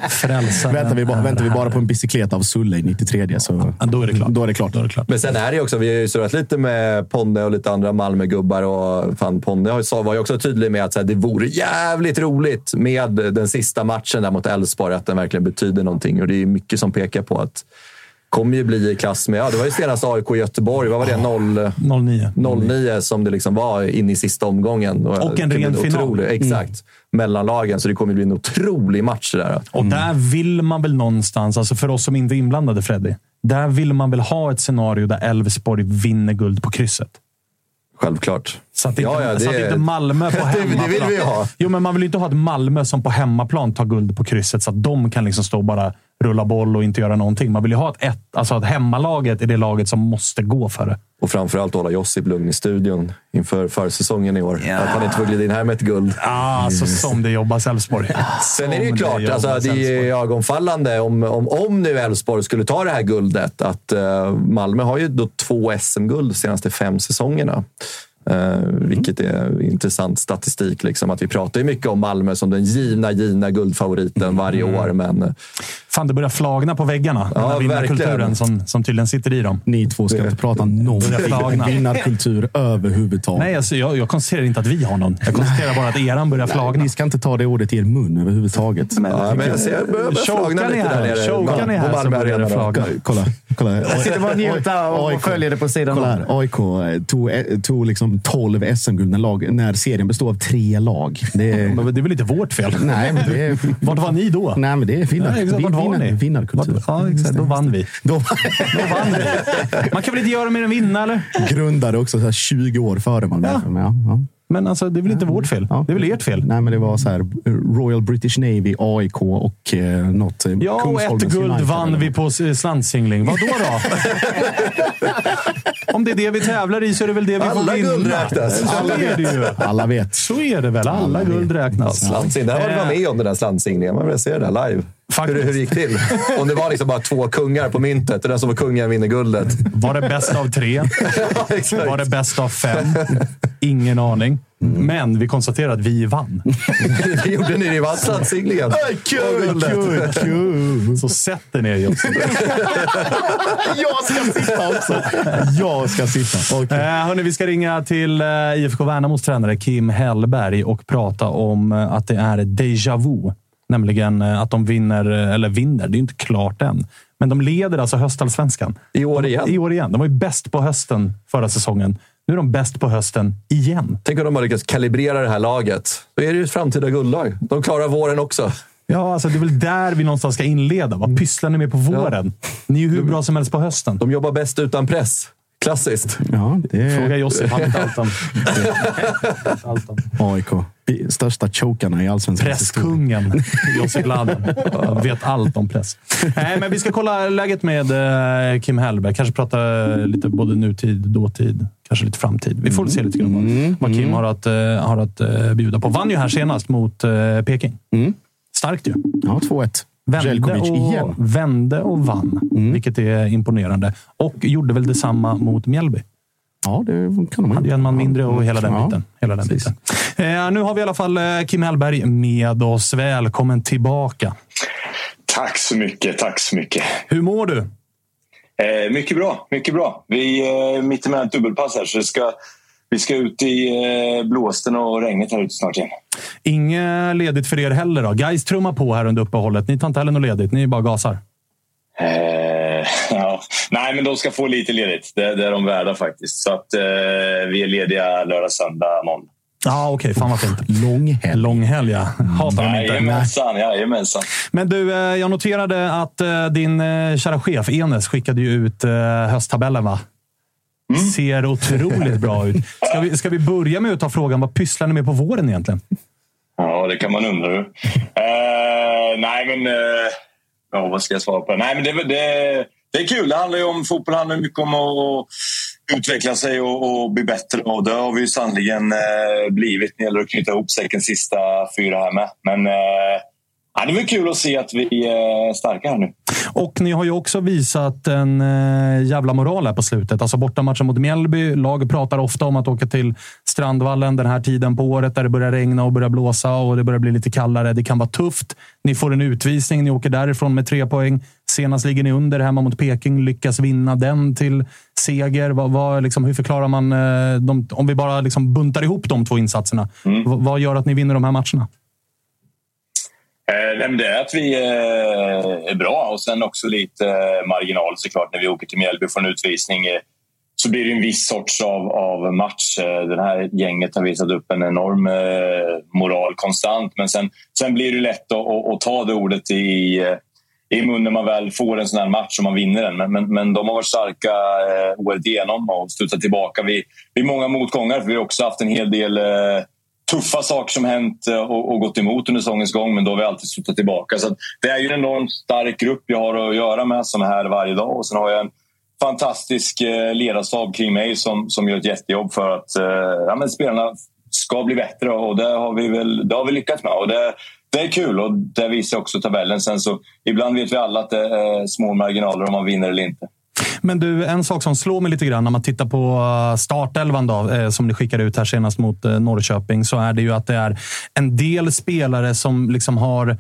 Frälsaren Väntar vi, bara, är väntar vi bara här. på en bicykleta av Sulle i 93 så Ja, då är det klart. Då är det klart. Då är det klart. Men sen är det också, vi har ju surrat lite med Ponne och lite andra Malmögubbar. Och fan, Ponne var ju också tydlig med att så här, det vore jävligt roligt med den sista matchen där mot Elfsborg. Att den verkligen betyder någonting. Och det är mycket som pekar på att kommer ju bli i klass med... Ja, det var ju senast AIK i Göteborg. Vad var det? 0, 09. 09 som det liksom var in i sista omgången. Och en ren final. Otrolig, exakt. Mellan lagen. Så det kommer bli en otrolig match det där. Och där vill man väl någonstans, alltså för oss som inte är inblandade Freddy, där vill man väl ha ett scenario där Elfsborg vinner guld på krysset. Självklart. Så att, inte, Ja, ja, det så att inte Malmö på Det- det hemmaplan... vill vi ha. Jo, men man vill ju inte ha ett Malmö som på hemmaplan tar guld på krysset så att de kan liksom stå och bara rulla boll och inte göra någonting. Man vill ju ha ett, ett, alltså att hemmalaget är det laget som måste gå för det. Och framförallt hålla Josip lugn i studion inför försäsongen i år. Att han inte får glida in här med ett guld. Ah, så som det jobbas Elfsborg. Sen är det ju klart, jobbas alltså, det är ögonfallande om, om, om nu Elfsborg skulle ta det här guldet. Att eh, Malmö har ju då två SM-guld de senaste fem säsongerna. Eh, vilket är intressant statistik. Liksom. Att vi pratar ju mycket om Malmö som den givna, givna guldfavoriten varje år. Men Fan, det börjar flagna på väggarna. Ja, den här vinnarkulturen som, som tydligen sitter i dem. Ni två ska inte prata om vinnarkultur överhuvudtaget. Nej, alltså, jag, jag konstaterar inte att vi har någon. Jag konstaterar bara att eran börjar flagna. Ni ska inte ta det ordet i er mun överhuvudtaget. ja, men jag ser jag börjar flagna lite där här? nere. Chokar ni här så börjar det flagna. Kolla, kolla. Jag sitter bara och njuter och AIK. följer det på sidan Kolla här. AIK eh, tog, eh, tog liksom 12 SM-guld när, lag- när serien bestod av tre lag. Det är, Men det är väl inte vårt fel? nej, men det är, Vart var ni då? nej, men det är vinnar, Vinnar, ni? vinnarkultur. Ja, exakt. Då vann vi. De Då vann vi. Man kan väl inte göra mer än vinna, eller? grundade också så här 20 år före Malmö Ja. Ja. Ja, Men alltså, det är väl inte vårt fel? Ja. Det är väl ert fel? Nej, men det var så här Royal British Navy, AIK och eh, något. eh, Ja, och ett guld United vann eller vi på slantsingling. Vad då? då? Om det är det vi tävlar i så är det väl det vi får Alla vinna. guld räknas. Så är det ju. Alla vet. Så är det väl. Alla guld räknas. Slantsing. Där var du var med om den där slantsinglingen. Man vill se det där live. Faktiskt. Hur, hur det gick till. Om det var liksom bara två kungar på myntet och den som var kungen vinner guldet. Var det bäst av tre? Ja. Var det bäst av fem? Ingen aning. Men vi konstaterar att vi vann. Det gjorde ni. Ni vann slantsinglingen. Kul, kul, kul. Så sätt er ner Josef. Jag ska sitta också. Jag ska sitta. Okej. Eh, hörni, vi ska ringa till eh, IFK Värnamos tränare Kim Hellberg och prata om eh, att det är déjà vu. Nämligen eh, att de vinner, eh, eller vinner, det är inte klart än. Men de leder alltså höstallsvenskan. I år igen. I år igen. De var ju bäst på hösten förra säsongen. Nu är de bäst på hösten igen. Tänk om de har lyckats kalibrera det här laget. Då är det ju ett framtida guldlag. De klarar våren också. Ja, alltså det är väl där vi någonstans ska inleda. Vad pysslar ni med på våren? Ni är ju hur bra som helst på hösten. De jobbar bäst utan press. Klassiskt. Ja, det Fråga Josef, han vet allt om. allt om. AIK. Största chokarna i allsvenskans historia. Presskungen Josef Laden. Han vet allt om press. Nej, men vi ska kolla läget med eh, Kim Hellberg. Kanske prata lite både nutid, dåtid, kanske lite framtid. Vi får väl se lite grann vad, vad Kim har att, eh, har att eh, bjuda på. Vann ju här senast mot eh, Peking. Starkt ju. Ja, 2-1. Vände och, igen. vände och vann, vilket är imponerande. Och gjorde väl detsamma mot Mjällby. Ja, det kan de Hade ju en man mindre och hela den Ja, biten. Hela den biten. Eh, nu har vi i alla fall eh, Kim Hellberg med oss. Välkommen tillbaka. Tack så mycket, tack så mycket. Hur mår du? Eh, mycket bra, mycket bra. Vi är mitt emellan ett dubbelpass här så det ska, vi ska ut i eh, blåsten och regnet här ute snart igen. Inget ledigt för er heller då? Guys trummar på här under uppehållet. Ni tar inte heller något ledigt. Ni bara gasar. Eh, ja. Nej, men de ska få lite ledigt. Det, det är de värda faktiskt. Så att eh, vi är lediga lördag, söndag, måndag. Ja, ah, okej. Fan vad fint. Långhelg. Långhelg, ja. Hatar dem inte. Jajamensan, jajamensan. Men du, eh, jag noterade att eh, din kära chef Enes skickade ju ut hösttabellen, va? Ser otroligt bra ut. Ska vi, ska vi börja med att ta frågan, vad pysslar ni med på våren egentligen? Ja, det kan man undra. du. Eh, nej, men... Eh, ja, vad ska jag svara på? Nej, men det, det, det är kul. Det handlar ju om, fotboll handlar mycket om att utveckla sig och, och bli bättre. Och det har vi ju sannoliken eh, blivit. Det gäller att knyta ihop säcken sista fyra här med. Men eh, ja, det är väl kul att se att vi är starka här nu. Och ni har ju också visat en eh, jävla moral här på slutet. Alltså bortamatchen mot Mjällby. Lag pratar ofta om att åka till Strandvallen den här tiden på året där det börjar regna och börjar blåsa och det börjar bli lite kallare. Det kan vara tufft. Ni får en utvisning. Ni åker därifrån med tre poäng. Senast ligger ni under hemma mot Peking. Lyckas vinna den till seger. Vad, vad, liksom, hur förklarar man... Eh, de, om vi bara liksom buntar ihop de två insatserna. Mm. Vad, vad gör att ni vinner de här matcherna? Eh, det är att vi eh, är bra och sen också lite eh, marginal såklart när vi åker till Mjällby för en utvisning. Eh, så blir det en viss sorts av, av match. Eh, det här gänget har visat upp en enorm eh, moral konstant men sen, sen blir det lätt att, att, att ta det ordet i, eh, i mun när man väl får en sån här match och man vinner den. Men, men, men de har varit starka eh, året igenom och studsat tillbaka vid, vid många motgångar. För vi har också haft en hel del eh, tuffa saker som hänt eh, och, och, gått emot under säsongens gång, men då har vi alltid suttit tillbaka. Så det är ju en enormt stark grupp jag har att göra med som är här varje dag. Och sen har jag en fantastisk eh, ledarstab kring mig som, som gör ett jättejobb för att eh, ja, men spelarna ska bli bättre och det har vi, väl, det har vi lyckats med. Och det, det är kul och det visar också tabellen. Sen så, ibland vet vi alla att det är små marginaler om man vinner eller inte. Men du, en sak som slår mig lite grann när man tittar på eh, startelvan då, eh, som ni skickade ut här senast mot eh, Norrköping, så är det ju att det är en del spelare som liksom har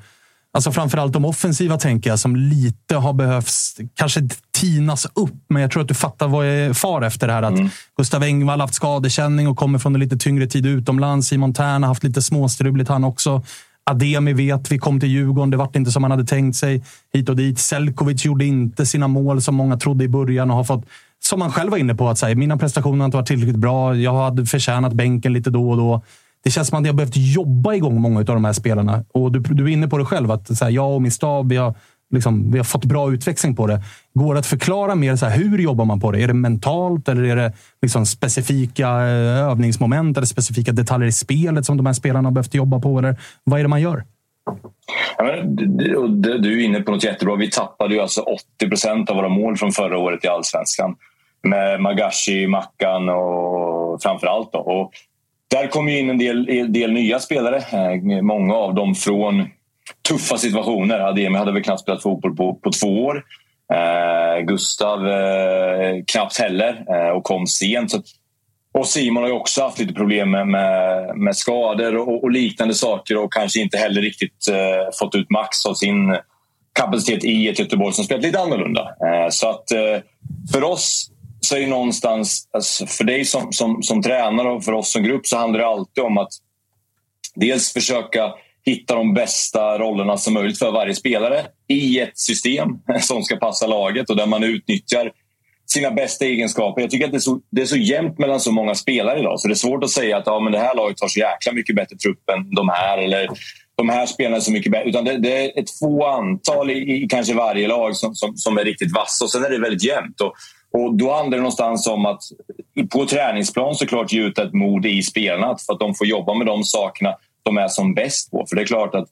Alltså framförallt de offensiva tänker jag, som lite har behövts kanske tinas upp. Men jag tror att du fattar vad jag far efter här. Att mm. Gustav Engvall haft skadekänning och kommer från en lite tyngre tid utomlands. Simon Tern har haft lite småstruligt han också. Ademi vet vi kom till Djurgården. Det vart inte som man hade tänkt sig. Hit och dit. Selkovic gjorde inte sina mål som många trodde i början och har fått, som han själv var inne på, att säga, mina prestationer har inte varit tillräckligt bra. Jag hade förtjänat bänken lite då och då. Det känns som att jag behövt jobba igång många av de här spelarna. Och du, du är inne på det själv, att så här, jag och min stab, vi har liksom, vi har fått bra utväxling på det. Går det att förklara mer så här, hur jobbar man på det? Är det mentalt eller är det liksom specifika eh, övningsmoment eller specifika detaljer i spelet som de här spelarna har behövt jobba på? Eller vad är det man gör? Ja, men, du är inne på något jättebra. Vi tappade ju alltså 80 procent av våra mål från förra året i allsvenskan. Med Magashi, Mackan och framför allt. Då. Och där kom ju in en del, del nya spelare. Eh, många av dem från tuffa situationer. Ademi hade väl knappt spelat fotboll på, på två år. Eh, Gustav eh, knappt heller eh, och kom sent. Så, och Simon har ju också haft lite problem med, med, med skador och, och, liknande saker och kanske inte heller riktigt eh, fått ut max av sin kapacitet i ett Göteborg som spelat lite annorlunda. Eh, så att eh, för oss så är ju någonstans, alltså för dig som, som, som tränare och för oss som grupp så handlar det alltid om att dels försöka hitta de bästa rollerna som möjligt för varje spelare i ett system som ska passa laget och där man utnyttjar sina bästa egenskaper. Jag tycker att det är, så, det är så jämnt mellan så många spelare idag så det är svårt att säga att ja, men det här laget har så jäkla mycket bättre trupp än de här eller de här spelarna är så mycket bättre. Utan det, det är ett få antal i, i, kanske varje lag som, som, som, är riktigt vassa och sen är det väldigt jämnt. Och, och då handlar det någonstans om att på träningsplan såklart gjuta ett mod i spelarna för att de får jobba med de sakerna de är som bäst på. För det är klart att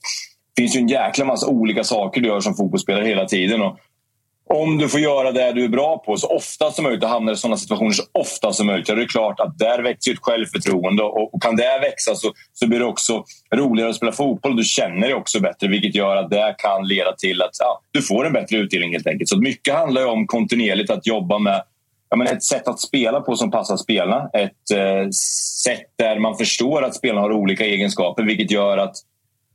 det finns ju en jäkla massa olika saker du gör som fotbollsspelare hela tiden. Och om du får göra det du är bra på så ofta som möjligt och hamnar i sådana situationer så ofta som möjligt. Ja, det är klart att där växer ett självförtroende och, och kan det växa så, så blir det också roligare att spela fotboll. Du känner dig också bättre vilket gör att det kan leda till att ja, du får en bättre utdelning helt enkelt. Så mycket handlar om kontinuerligt att jobba med ja, men ett sätt att spela på som passar spelarna. Ett eh, sätt där man förstår att spelarna har olika egenskaper vilket gör att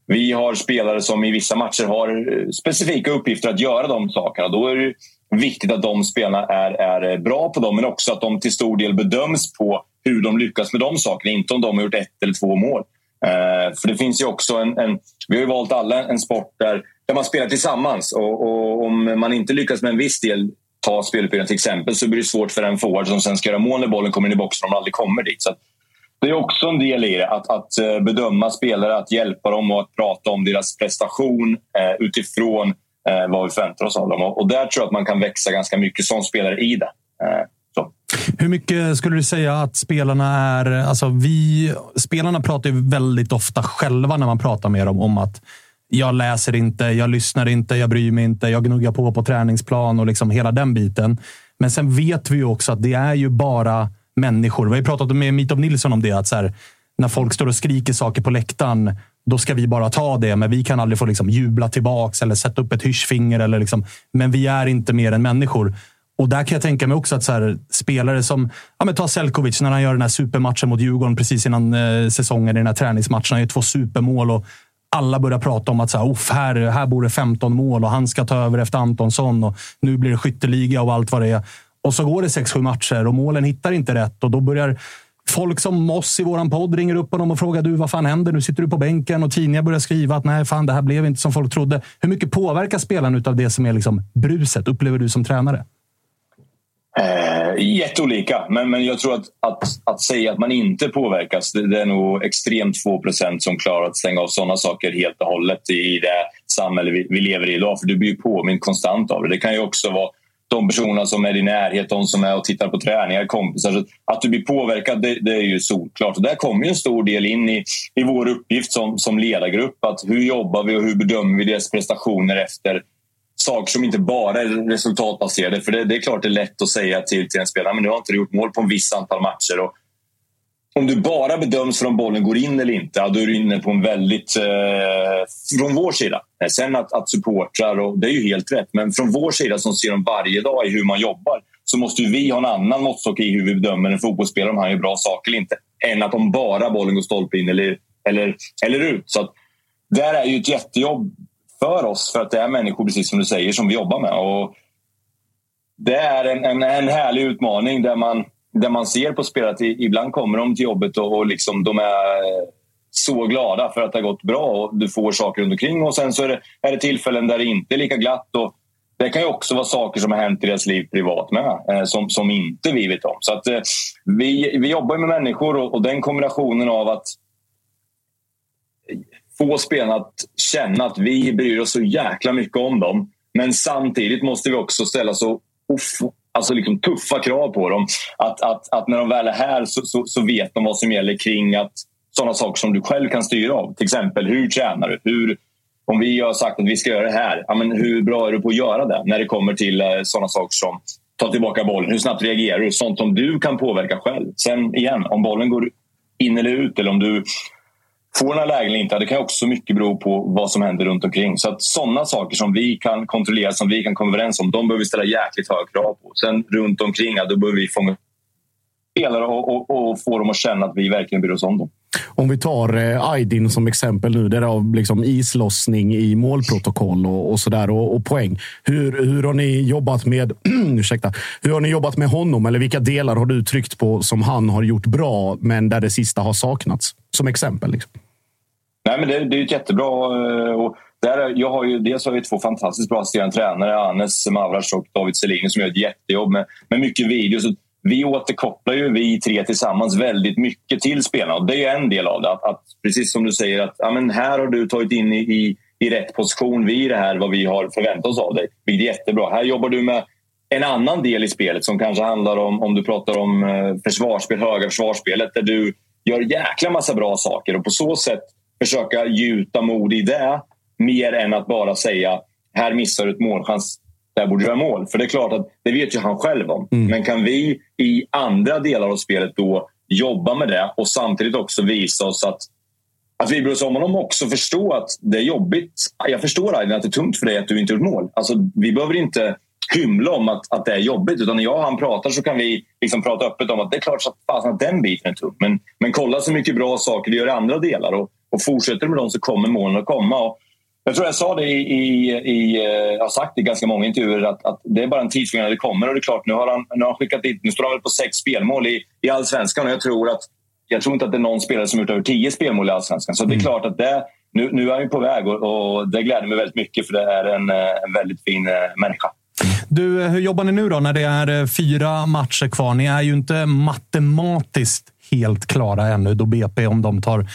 vi har spelare som i vissa matcher har eh, specifika uppgifter att göra de sakerna. Då är det viktigt att de spelarna är, är eh, bra på dem men också att de till stor del bedöms på hur de lyckas med de sakerna, inte om de har gjort ett eller två mål. Eh, för det finns ju också en, en, Vi har ju valt alla en sport där, där man spelar tillsammans och, och om man inte lyckas med en viss del ta speluppbyggnaden till exempel så blir det svårt för en forward som sen ska göra mål när bollen kommer in i boxen om de aldrig kommer dit. Så det är också en del i det, att, att eh, bedöma spelare, att hjälpa dem och att prata om deras prestation eh, utifrån eh, vad vi förväntar oss av dem. Och, och, där tror jag att man kan växa ganska mycket som spelare i det. Eh, så. Hur mycket skulle du säga att spelarna är... Alltså vi, spelarna pratar ju väldigt ofta själva när man pratar med dem om att jag läser inte, jag lyssnar inte, jag bryr mig inte, jag gnuggar på på träningsplan och liksom hela den biten. Men sen vet vi ju också att det är ju bara människor. Vi har ju pratat med Mitov Nilsson om det. Att så här, när folk står och skriker saker på läktaren, då ska vi bara ta det. Men vi kan aldrig få liksom jubla tillbaks eller sätta upp ett hyschfinger. Eller liksom, men vi är inte mer än människor. Och där kan jag tänka mig också att så här, spelare som ja, men ta Selkovic när han gör den här supermatchen mot Djurgården precis innan eh, säsongen i den här träningsmatchen. Han gör två supermål och alla börjar prata om att så här, här, här bor det 15 mål och han ska ta över efter Antonsson och nu blir det skytteliga och allt vad det är. Och så går det 6-7 matcher och målen hittar inte rätt och då börjar folk som Moss i våran podd ringer upp honom och frågar du vad fan händer? Nu sitter du på bänken och tidningar börjar skriva att nej, fan det här blev inte som folk trodde. Hur mycket påverkar spelaren av det som är liksom bruset, upplever du som tränare? Eh, jätteolika, men, men jag tror att, att, att säga att man inte påverkas, det, det är nog extremt få procent som klarar att stänga av sådana saker helt och hållet i det samhälle vi, vi lever i idag. För du blir ju påmind konstant av det. Det kan ju också vara de personerna som är i din närhet, de som är och tittar på träningar, kompisar. Så att du blir påverkad, det, det är ju solklart. Och där kommer en stor del in i, i vår uppgift som, som ledargrupp. Att hur jobbar vi och hur bedömer vi deras prestationer efter saker som inte bara är resultatbaserade. För det, det, är klart det är lätt att säga till, till en spelare men nu har inte du gjort mål på en viss antal matcher. Och om du bara bedöms för om bollen går in eller inte, då är du inne på en väldigt... Eh, från vår sida. Eh, sen att, att supportrar, och det är ju helt rätt, men från vår sida som ser dem varje dag i hur man jobbar så måste vi ha en annan måttstock i hur vi bedömer en fotbollsspelare om han gör bra saker eller inte. Än att om bara bollen går stolpe in eller, eller, eller ut. Så att, där är ju ett jättejobb för oss för att det är människor, precis som du säger, som vi jobbar med. Och det är en, en, en härlig utmaning där man, där man ser på spelare att ibland kommer de till jobbet och, och liksom, de är så glada för att det har gått bra och du får saker runt omkring. Och sen så är det, är det tillfällen där det inte är lika glatt. Och det kan ju också vara saker som har hänt i deras liv privat med, eh, som, som inte vi vet om. Så att, eh, vi, vi jobbar med människor och, och den kombinationen av att få spelarna att känna att vi bryr oss så jäkla mycket om dem. Men samtidigt måste vi också ställa så alltså liksom tuffa krav på dem. Att, att, att när de väl är här så, så, så vet de vad som gäller kring att sådana saker som du själv kan styra av. Till exempel, hur tränar du? Hur, om vi har sagt att vi ska göra det här, ja, men hur bra är du på att göra det? När det kommer till eh, sådana saker som ta tillbaka bollen, hur snabbt reagerar du? Sånt som du kan påverka själv. Sen igen, om bollen går in eller ut eller om du får den här lägen eller inte, det kan också mycket bero på vad som händer runt omkring. Så att sådana saker som vi kan kontrollera, som vi kan komma överens om, de behöver vi ställa jäkligt höga krav på. Sen runt omkring, ja, då behöver vi fånga spelare och, och, och, få dem att känna att vi verkligen bryr oss om dem. Om vi tar eh, Aydin som exempel nu, där av liksom islossning i målprotokoll och, och sådär och, och, poäng. Hur, hur har ni jobbat med? ursäkta, hur har ni jobbat med honom? Eller vilka delar har du tryckt på som han har gjort bra, men där det sista har saknats? Som exempel. Liksom. Nej, men det, det är ett jättebra... Eh, och där, jag har ju, dels har vi två fantastiskt bra assisterande tränare, Anes Mavras och David Selin som gör ett jättejobb med, med mycket videos. Vi återkopplar ju, vi tre tillsammans, väldigt mycket till spelarna. Och det är en del av det. Att, att precis som du säger, att ja, men här har du tagit in i, i, i rätt position vid det här, vad vi har förväntat oss av dig. Vilket är jättebra. Här jobbar du med en annan del i spelet som kanske handlar om, om du pratar om eh, försvarsspel, höga försvarsspelet, där du gör jäkla massa bra saker och på så sätt försöka gjuta mod i det mer än att bara säga här missar du ett målchans, där borde du göra mål. För det är klart att det vet ju han själv om. Mm. Men kan vi i andra delar av spelet då jobba med det och samtidigt också visa oss att att vi bryr oss om honom också förstå att det är jobbigt. Jag förstår Aydin att det är tungt för dig att du inte gjort mål. Alltså, vi behöver inte hymla om att, att det är jobbigt. Utan när jag och han pratar så kan vi liksom prata öppet om att det är klart att, att den biten är tung. Men, men kolla så mycket bra saker vi gör i andra delar. Och, och fortsätter med dem så kommer målen att komma. Och jag tror jag sa det i, i, i eh, jag har sagt det i ganska många intervjuer att, att det är bara en tidsfråga när det kommer. Och det är klart, nu har han, nu har han skickat dit, nu står han väl på sex spelmål i, i allsvenskan och jag tror att jag tror inte att det är någon spelare som gjort över tio spelmål i allsvenskan. Så det är mm. klart att det, nu, nu är han på väg och, och, det gläder mig väldigt mycket för det är en, eh, en väldigt fin eh, människa. Du, hur jobbar ni nu då när det är fyra matcher kvar? Ni är ju inte matematiskt helt klara ännu då BP, om de tar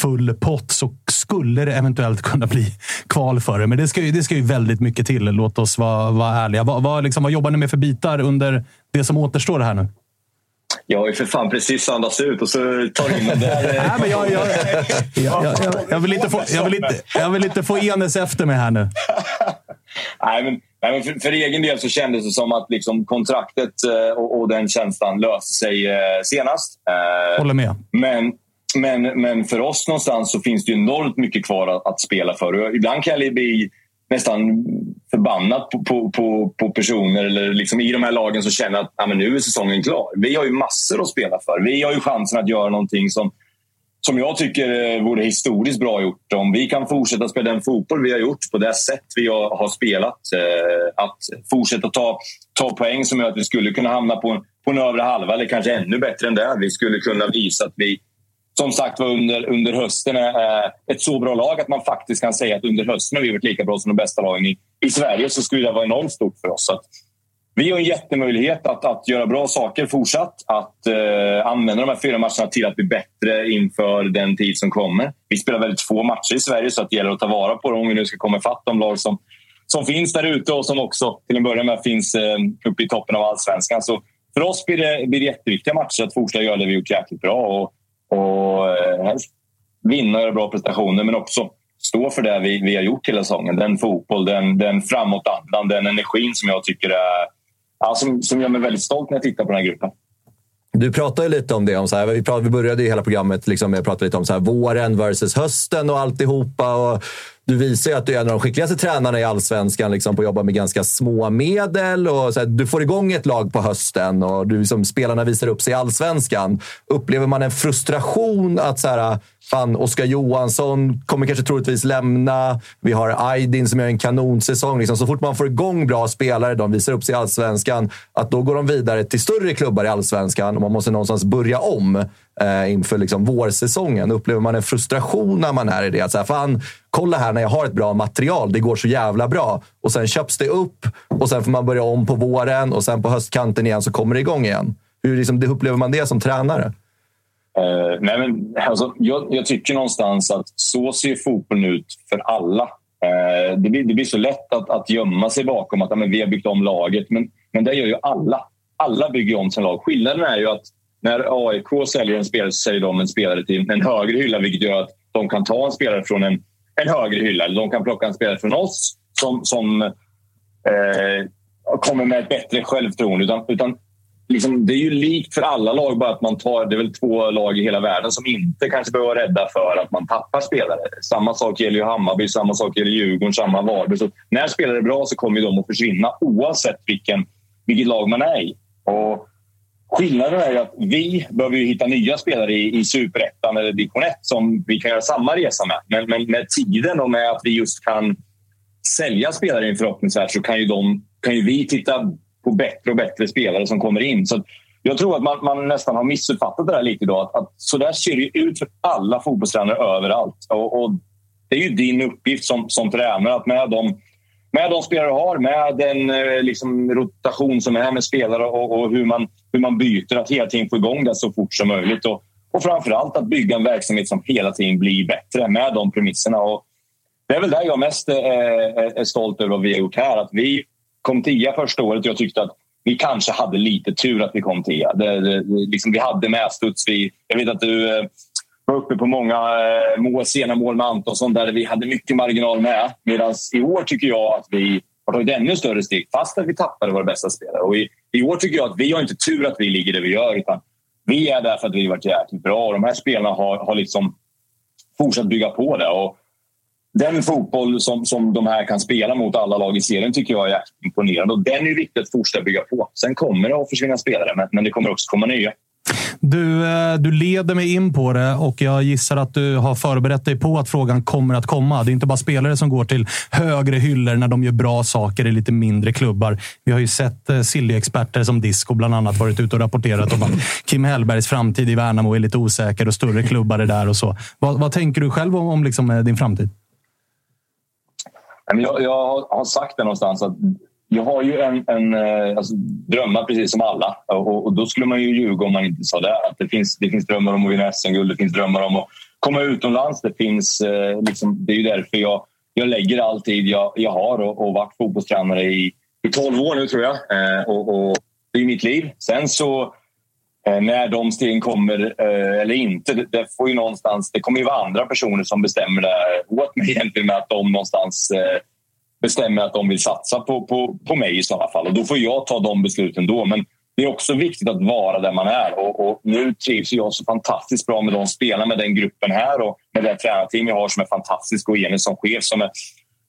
full pott så skulle det eventuellt kunna bli kval för det. Men det ska ju, det ska ju väldigt mycket till. Låt oss vara, vara ärliga. Vad, vad, liksom, vad jobbar ni med för bitar under det som återstår här nu? Jag har ju för fan precis andats ut och så tar in den där. Nej, men jag, jag, jag, jag, vill inte få, jag, vill inte, jag vill inte få Enes efter mig här nu. Nej, men, nej, men för, för, egen del så kändes det som att liksom kontraktet eh, och, och den känslan löste sig eh, senast. Eh, Håller med. Men, men, men för oss någonstans så finns det enormt mycket kvar att, att spela för. Och ibland kan jag bli nästan förbannad på, på, på, på, personer eller liksom i de här lagen som känner att ah, men nu är säsongen klar. Vi har ju massor att spela för. Vi har ju chansen att göra någonting som som jag tycker eh, vore historiskt bra gjort. Om vi kan fortsätta spela den fotboll vi har gjort på det sätt vi har spelat. Eh, att fortsätta ta, ta poäng som gör att vi skulle kunna hamna på en, på en övre halva eller kanske ännu bättre än det. Vi skulle kunna visa att vi som sagt var under, under hösten är ett så bra lag att man faktiskt kan säga att under hösten har vi varit lika bra som de bästa lagen i, i Sverige så skulle det vara enormt stort för oss. Så vi har en jättemöjlighet att, att göra bra saker fortsatt. Att eh, använda de här fyra matcherna till att bli bättre inför den tid som kommer. Vi spelar väldigt få matcher i Sverige så att det gäller att ta vara på dem om vi nu ska komma ifatt de lag som, som finns där ute och som också till en början med finns eh, uppe i toppen av allsvenskan. Så för oss blir det, blir det jätteviktiga matcher att fortsätta göra det vi gjort jäkligt bra. Och, och helst vinna och göra bra prestationer men också stå för det vi, vi har gjort hela säsongen. Den fotboll, den, den framåtandan, den energin som jag tycker är ja, som, som gör mig väldigt stolt när jag tittar på den här gruppen. Du pratade lite om det. Om så här, vi, pratade, vi började ju hela programmet liksom, med att prata lite om så här, våren versus hösten och alltihopa. Och du visar ju att du är en av de skickligaste tränarna i allsvenskan liksom, på att jobba med ganska små medel. Och, så här, du får igång ett lag på hösten och du, liksom, spelarna visar upp sig i allsvenskan. Upplever man en frustration att så här, Fan, Oskar Johansson kommer kanske troligtvis lämna. Vi har Aydin som gör en kanonsäsong. Liksom, så fort man får igång bra spelare, de visar upp sig i allsvenskan, att då går de vidare till större klubbar i allsvenskan och man måste någonstans börja om eh, inför liksom, vårsäsongen. Upplever man en frustration när man är i det? Att så här, fan, kolla här när jag har ett bra material, det går så jävla bra. Och sen köps det upp och sen får man börja om på våren och sen på höstkanten igen så kommer det igång igen. Hur liksom, upplever man det som tränare? Uh, nej men, alltså, jag, jag, tycker någonstans att så ser fotbollen ut för alla. Uh, det, blir, det blir så lätt att, att gömma sig bakom att men vi har byggt om laget, men, men det gör ju alla. Alla bygger om sin lag. Skillnaden är ju att när AIK säljer en spelare så säljer de en spelare till en högre hylla vilket gör att de kan ta en spelare från en, en högre hylla. Eller de kan plocka en spelare från oss som, som eh, kommer med ett bättre självförtroende. Utan, utan liksom, det är ju likt för alla lag, bara att man tar... Det är väl två lag i hela världen som inte kanske behöver vara rädda för att man tappar spelare. Samma sak gäller ju Hammarby, samma sak gäller Djurgården, samma Varberg. Så när spelare är bra så kommer de att försvinna oavsett vilken, vilket lag man är i. Och skillnaden är att vi behöver hitta nya spelare i, i superettan eller division 1 som vi kan göra samma resa med. Men, men med tiden och med att vi just kan sälja spelare i en förhoppningsvärld så kan ju, de, kan ju vi titta på bättre och bättre spelare som kommer in. Så jag tror att man, man nästan har missuppfattat det där lite idag. Att, att så där ser det ut för alla fotbollstränare överallt. Och, och, det är ju din uppgift som, som tränare att med de, med de spelare du har, med den eh, liksom, rotation som är med spelare och, och, hur, man, hur man byter, att hela tiden få igång det så fort som möjligt. Och, och framför allt att bygga en verksamhet som hela tiden blir bättre med de premisserna. Och det är väl där jag mest är, är, är stolt över vad vi har gjort här. Att vi kom tia första året. Jag tyckte att vi kanske hade lite tur att vi kom tia. Det, det, liksom, vi hade medstuds. Vi, jag vet att du eh, var uppe på många eh, mål, sena mål med Antonsson där vi hade mycket marginal med. Medan i år tycker jag att vi har tagit ännu större steg fast att vi tappade våra bästa spelare. Och i, I år tycker jag att vi har inte tur att vi ligger där vi gör. Utan vi är där för att vi har varit jäkligt bra och de här spelarna har, har liksom fortsatt bygga på det. Och den fotboll som, som de här kan spela mot alla lag i serien tycker jag är imponerande. Och den är viktig att fortsätta bygga på. Sen kommer det att försvinna spelare, men, men det kommer också komma nya. Du, eh, du leder mig in på det och jag gissar att du har förberett dig på att frågan kommer att komma. Det är inte bara spelare som går till högre hyllor när de gör bra saker i lite mindre klubbar. Vi har ju sett eh, Silly-experter som Disco bland annat varit ute och rapporterat om att Kim Hellbergs framtid i Värnamo är lite osäker och större klubbar är där och så. Vad, vad tänker du själv om, om liksom eh, din framtid? Jag, jag har sagt det någonstans att jag har ju en, en eh, alltså, drömmar precis som alla och, och, då skulle man ju ljuga om man inte sa det. Att det, finns, det finns drömmar om att vinna SM-guld, det finns drömmar om att komma utomlands. Det, finns, eh, liksom, det är ju därför jag, jag lägger all tid jag, jag har och, och varit fotbollstränare i, i 12 år nu tror jag. Eh, och, och, det är mitt liv. Sen så Eh, när de stegen kommer eh, eller inte, det, får ju någonstans, det kommer ju vara andra personer som bestämmer det åt mig egentligen med att de någonstans eh, bestämmer att de vill satsa på, på, på mig i sådana fall. Och då får jag ta de besluten då. Men det är också viktigt att vara där man är. Och, och nu trivs jag så fantastiskt bra med de spelarna, med den gruppen här och med det tränarteam jag har som är fantastiskt och Jenny som chef som är,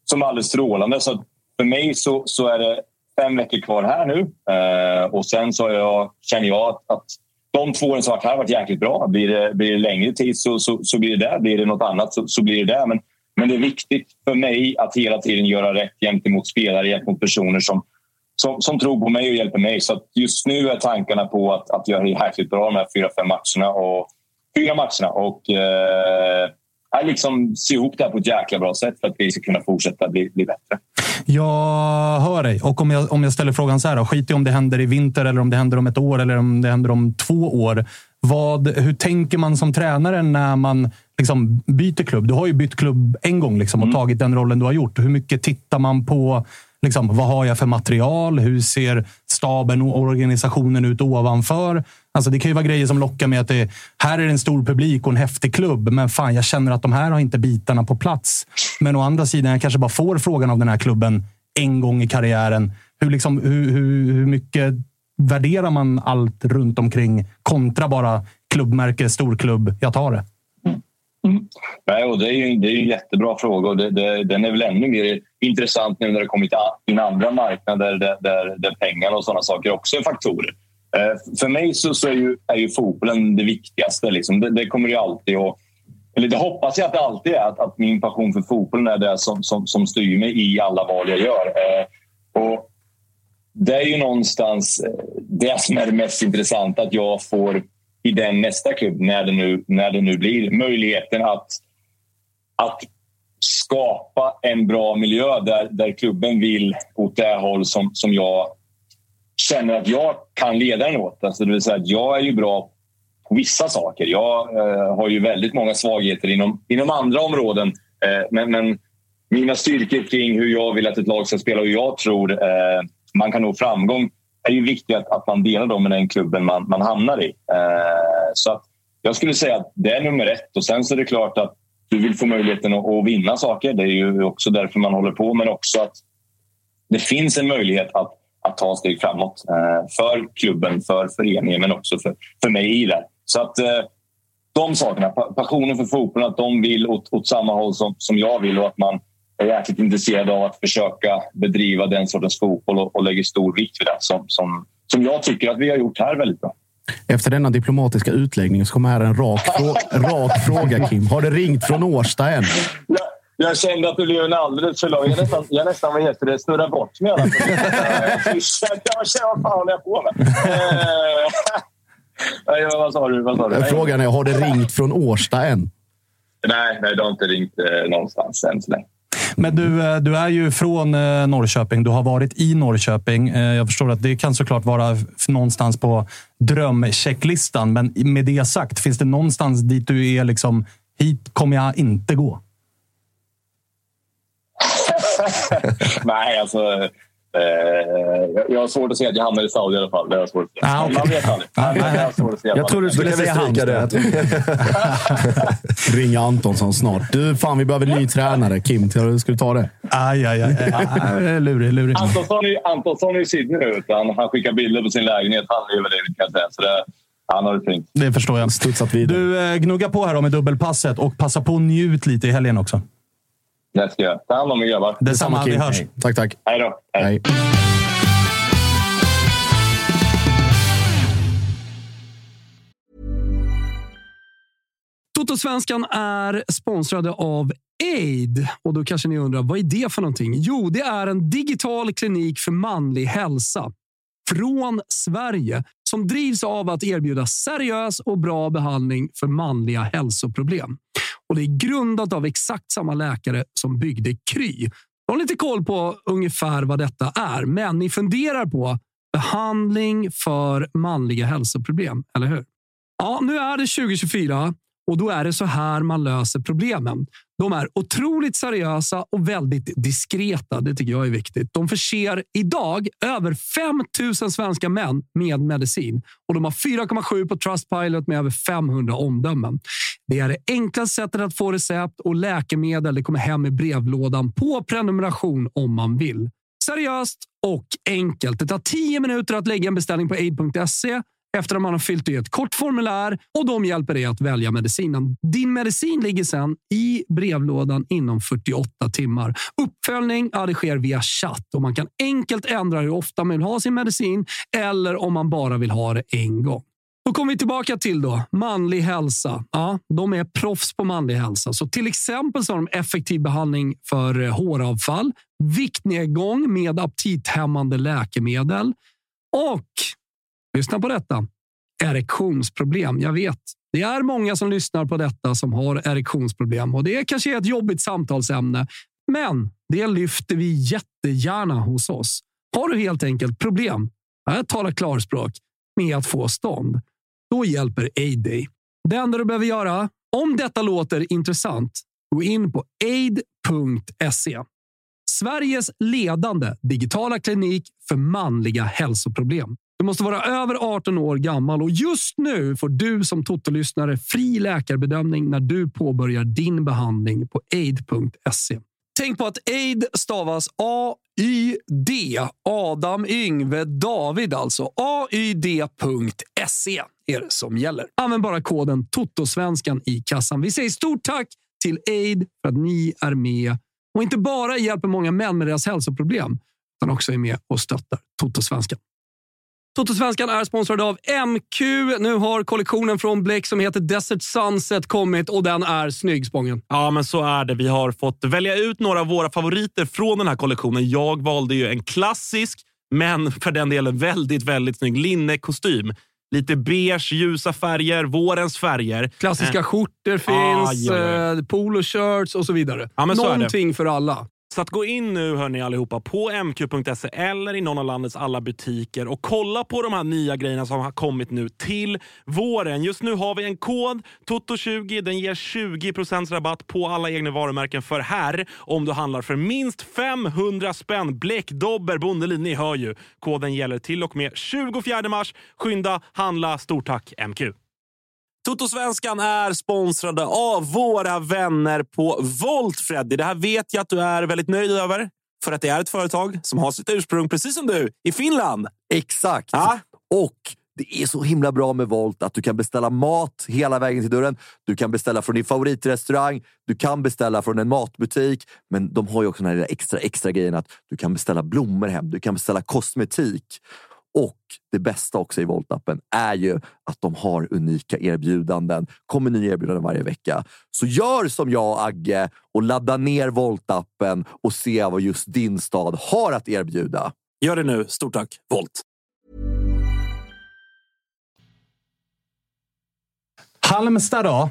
som är alldeles strålande. Så för mig så, så är det fem veckor kvar här nu. Eh, och sen så jag, känner jag att, att de två åren som varit här har varit jäkligt bra. Blir det, blir det längre tid så, så, så blir det där. Blir det något annat så, så blir det där. Men, men det är viktigt för mig att hela tiden göra rätt gentemot spelare, gentemot personer som, som, som tror på mig och hjälper mig. Så just nu är tankarna på att, att göra det jäkligt bra de här fyra, fem matcherna. Och, fyra matcherna och eh, liksom se ihop det här på ett jäkla bra sätt för att vi ska kunna fortsätta bli, bli bättre. Jag hör dig. Och om jag, om jag ställer frågan så här, då, skit i om det händer i vinter eller om det händer om ett år eller om det händer om två år. Vad, hur tänker man som tränare när man liksom byter klubb? Du har ju bytt klubb en gång liksom och mm. tagit den rollen du har gjort. Hur mycket tittar man på Liksom, vad har jag för material? Hur ser staben och organisationen ut ovanför? Alltså, det kan ju vara grejer som lockar med att det, här är en stor publik och en häftig klubb, men fan, jag känner att de här har inte bitarna på plats. Men å andra sidan, jag kanske bara får frågan av den här klubben en gång i karriären. Hur, liksom, hur, hur, hur mycket värderar man allt runt omkring kontra bara klubbmärke, storklubb, jag tar det? Mm. Nej, och det är ju det är en jättebra fråga och det, det, den är väl ännu mer intressant nu när det kommit in andra marknader där, där, där pengar och sådana saker också är faktorer. Eh, för mig så, så är, ju, är ju fotbollen det viktigaste. Liksom. Det, det, kommer ju alltid att... Eller det hoppas jag att det alltid är, att, att min passion för fotbollen är det som, som, som styr mig i alla val jag gör. Eh, och det är ju någonstans eh, det som är det mest intressanta, att jag får i den nästa klubb, när det nu, när det nu blir, möjligheten att, att skapa en bra miljö där, där klubben vill åt det håll som, som jag känner att jag kan leda den åt. Alltså det vill säga att jag är ju bra på vissa saker. Jag eh, har ju väldigt många svagheter inom, inom andra områden. Eh, men, men, mina styrkor kring hur jag vill att ett lag ska spela och hur jag tror eh, man kan nå framgång är ju viktigt att, att man delar dem med den klubben man, man hamnar i. Eh, så att jag skulle säga att det är nummer ett. Och Sen så är det klart att du vill få möjligheten att, att vinna saker. Det är ju också därför man håller på. Men också att det finns en möjlighet att, att ta steg framåt eh, för klubben, för föreningen men också för, för mig i det. Så att eh, de sakerna, passionen för fotbollen, att de vill åt, åt samma håll som, som jag vill och att man är jäkligt intresserad av att försöka bedriva den sortens fotboll och, och lägger stor vikt vid det som, som, som jag tycker att vi har gjort här väldigt bra. Efter denna diplomatiska utläggning så kommer här en rak, frå rak fråga, Kim. Har det ringt från Årsta än? Jag, jag kände att det blev en alldeles för lång. Jag nästan, jag nästan vad heter det, snurrade bort mig. Jag kände, vad fan håller jag på med? Nej, vad sa du? Vad sa du? Frågan är, har det ringt från Årsta än? Nej, nej, det har inte ringt eh, någonstans än så länge. Men du, eh, du är ju från eh, Norrköping. Du har varit i Norrköping. Eh, jag förstår att det kan såklart vara någonstans på drömchecklistan. Men med det sagt, finns det någonstans dit du är liksom, hit kommer jag inte gå? Nej, alltså Eh, jag har svårt att se att jag hamnar i Saudi i alla fall. Det har svårt att ah, okay. Man vet aldrig. Ah, jag, jag, jag trodde du skulle säga Halmstad. Ringa Antonsson snart. Du, fan vi behöver ny tränare. Kim, ska du ta det? Aj, aj, aj. aj. lurig, lurig. Antonsson är, Antonsson är i Sydney nu. Utan han skickar bilder på sin lägenhet. Han lever det, kan jag säga. Så det, han har det fint. Det förstår jag. Studsat vidare. Du, eh, gnugga på här med dubbelpasset och passa på att njut lite i helgen också. Det ska jag. Ta hand om er grabbar. Detsamma. Vi hörs. Tack, tack. Hej då. Hej. Hej. Totosvenskan är sponsrade av Aid. Och då kanske ni undrar, vad är det för någonting? Jo, det är en digital klinik för manlig hälsa från Sverige som drivs av att erbjuda seriös och bra behandling för manliga hälsoproblem. Och Det är grundat av exakt samma läkare som byggde Kry. Jag har lite koll på ungefär vad detta är, men ni funderar på behandling för manliga hälsoproblem, eller hur? Ja, nu är det 2024 och då är det så här man löser problemen. De är otroligt seriösa och väldigt diskreta. Det tycker jag är viktigt. De förser idag över 5 000 svenska män med medicin och de har 4,7 på Trustpilot med över 500 omdömen. Det är det enklaste sättet att få recept och läkemedel. Det kommer hem i brevlådan på prenumeration om man vill. Seriöst och enkelt. Det tar 10 minuter att lägga en beställning på aid.se efter att man har fyllt i ett kort formulär och de hjälper dig att välja medicinen. Din medicin ligger sedan i brevlådan inom 48 timmar. Uppföljning ja, det sker via chatt och man kan enkelt ändra hur ofta man vill ha sin medicin eller om man bara vill ha det en gång. Då kommer vi tillbaka till då manlig hälsa. Ja, de är proffs på manlig hälsa. Så till exempel så har de effektiv behandling för eh, håravfall, viktnedgång med aptithämmande läkemedel och, lyssna på detta, erektionsproblem. Jag vet, det är många som lyssnar på detta som har erektionsproblem och det kanske är ett jobbigt samtalsämne. Men det lyfter vi jättegärna hos oss. Har du helt enkelt problem, jag talar klarspråk, med att få stånd, då hjälper Aid dig. Det enda du behöver göra, om detta låter intressant, gå in på aid.se. Sveriges ledande digitala klinik för manliga hälsoproblem. Du måste vara över 18 år gammal och just nu får du som Toto-lyssnare fri läkarbedömning när du påbörjar din behandling på aid.se. Tänk på att aid stavas A-Y-D. Adam Yngve David alltså. AYD.se är det som gäller. Använd bara koden TOTOSVENSKAN i kassan. Vi säger stort tack till aid för att ni är med och inte bara hjälper många män med deras hälsoproblem utan också är med och stöttar Totosvenskan. Totosvenskan är sponsrad av MQ. Nu har kollektionen från Bleck som heter Desert Sunset kommit och den är snygg, Spången. Ja, men så är det. Vi har fått välja ut några av våra favoriter från den här kollektionen. Jag valde ju en klassisk, men för den delen väldigt, väldigt snygg linnekostym. Lite beige, ljusa färger, vårens färger. Klassiska Eh, skjortor finns, Ah, ja, ja. eh, poloshirts och så vidare. Ja, så. Någonting för alla. Så att gå in nu hörni allihopa på mq.se eller i någon av landets alla butiker och kolla på de här nya grejerna som har kommit nu till våren. Just nu har vi en kod, TOTO20. Den ger 20% rabatt på alla egna varumärken för herr om du handlar för minst 500 spänn. Bleck, Dobber, Bondelin, ni hör ju. Koden gäller till och med 24 mars. Skynda, handla. Stort tack MQ! Totosvenskan är sponsrade av våra vänner på Volt, Freddy. Det här vet jag att du är väldigt nöjd över. För att det är ett företag som har sitt ursprung, precis som du, i Finland. Exakt! Ja. Och det är så himla bra med Volt att du kan beställa mat hela vägen till dörren. Du kan beställa från din favoritrestaurang. Du kan beställa från en matbutik. Men de har ju också den här extra, extra grejen att du kan beställa blommor hem. Du kan beställa kosmetik. Och det bästa också i Volt-appen är ju att de har unika erbjudanden. kommer nya erbjudanden varje vecka. Så gör som jag och Agge och ladda ner Volt-appen och se vad just din stad har att erbjuda. Gör det nu. Stort tack, Volt. Halmstad då?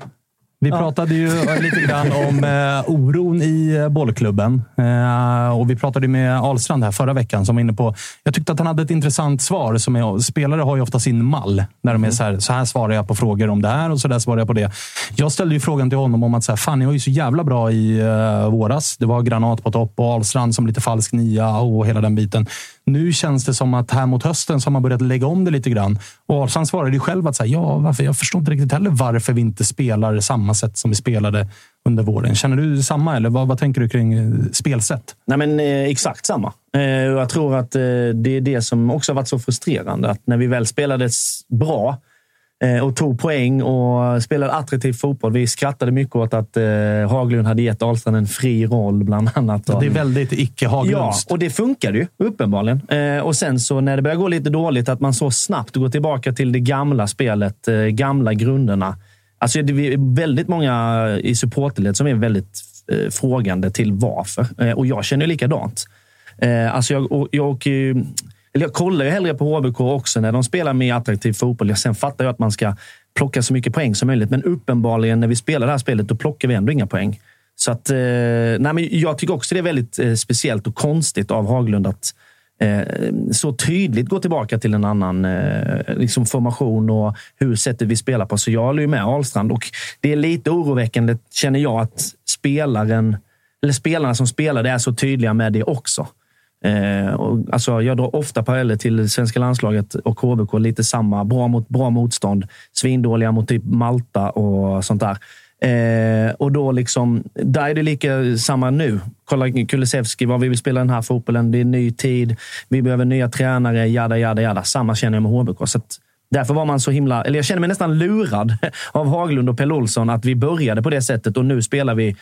Vi pratade ju lite grann om eh, oron i eh, bollklubben. Eh, och vi pratade med Ahlstrand här förra veckan som var inne på... Jag tyckte att han hade ett intressant svar. Som är, spelare har ju ofta sin mall. När de är så här, så här svarar jag på frågor om det här och så där svarar jag på det. Jag ställde ju frågan till honom om att så här, fan, ni var ju så jävla bra i eh, våras. Det var Granat på topp och Ahlstrand som lite falsk nia och hela den biten. Nu känns det som att här mot hösten så har man börjat lägga om det lite grann. Och Ahlstrand svarade ju själv att så här, ja, varför? jag förstår inte riktigt heller varför vi inte spelar samma sätt som vi spelade under våren. Känner du samma eller vad, vad tänker du kring eh, spelsätt? Nej, men eh, exakt samma. Eh, jag tror att eh, det är det som också har varit så frustrerande. Att när vi väl spelades bra och tog poäng och spelade attraktiv fotboll. Vi skrattade mycket åt att eh, Haglund hade gett Ahlstrand en fri roll, bland annat. Det är väldigt icke Ja, Haglundskt. och det funkade ju uppenbarligen. Eh, och sen så när det börjar gå lite dåligt, att man så snabbt går tillbaka till det gamla spelet, eh, gamla grunderna. Alltså det är väldigt många i supporterled som är väldigt eh, frågande till varför. Eh, och jag känner likadant. Eh, alltså jag, och, jag, åker ju- eller jag kollar ju hellre på HBK också när de spelar mer attraktiv fotboll. Jag sen fattar jag att man ska plocka så mycket poäng som möjligt. Men uppenbarligen när vi spelar det här spelet, då plockar vi ändå inga poäng. Så att, eh, nej, men jag tycker också det är väldigt eh, speciellt och konstigt av Haglund att eh, så tydligt gå tillbaka till en annan eh, liksom formation och hur sättet vi spelar på. Så jag håller ju med Ahlstrand och det är lite oroväckande, känner jag, att spelaren, eller spelarna som spelar det är så tydliga med det också. Eh, och, alltså, jag drar ofta paralleller till svenska landslaget och HBK. Lite samma. Bra mot bra motstånd. Svindåliga mot typ Malta och sånt där. Eh, och då liksom, där är det lika samma nu. Kolla Kulusevski, vad vi vill spela den här fotbollen. Det är ny tid. Vi behöver nya tränare. Jada, jada, jada. Samma känner jag med HBK. Så att, därför var man så himla... Eller jag känner mig nästan lurad av Haglund och Pelle Olsson att vi började på det sättet och nu spelar vi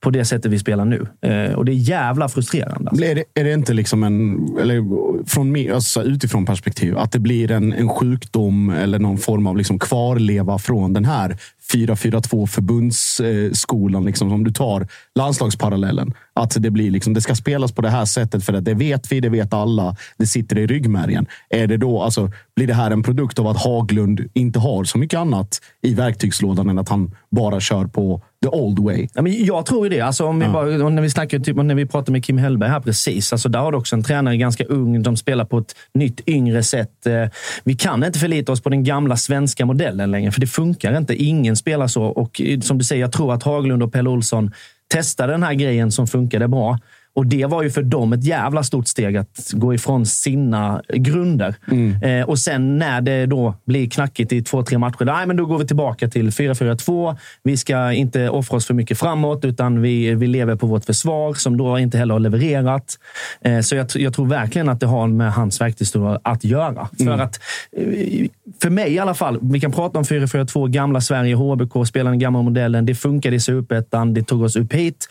på det sättet vi spelar nu. Eh, och det är jävla frustrerande. Alltså. Är det, är det inte liksom en, eller från mig, alltså utifrån perspektiv, att det blir en, en sjukdom eller någon form av liksom kvarleva från den här 4-4-2 förbundsskolan, liksom, om du tar landslagsparallellen. Att det, blir liksom, det ska spelas på det här sättet för att det vet vi, det vet alla. Det sitter i ryggmärgen. Är det då, alltså, blir det här en produkt av att Haglund inte har så mycket annat i verktygslådan än att han bara kör på the old way? Ja, men jag tror ju det. Alltså, om vi Ja. bara, när, vi snackar, typ, när vi pratade med Kim Hellberg här precis. Alltså, där har du också en tränare ganska ung. De spelar på ett nytt, yngre sätt. Eh, Vi kan inte förlita oss på den gamla svenska modellen längre, för det funkar inte. Ingen spelar så. Och eh, som du säger, jag tror att Haglund och Pelle Olsson testade den här grejen som funkade bra. Och det var ju för dem ett jävla stort steg att gå ifrån sina grunder. Eh, och sen när det då blir knackigt i två, tre matcher, nej, men då går vi tillbaka till 4-4-2. Vi ska inte offra oss för mycket framåt, utan vi, vi lever på vårt försvar som då inte heller har levererat. Eh, så jag, jag tror verkligen att det har med hans verktygslåda att göra. För att eh, för mig i alla fall, vi kan prata om 4-4-2, gamla Sverige, HBK, spela den gamla modellen. Det funkade i Superettan, det tog oss upp hit.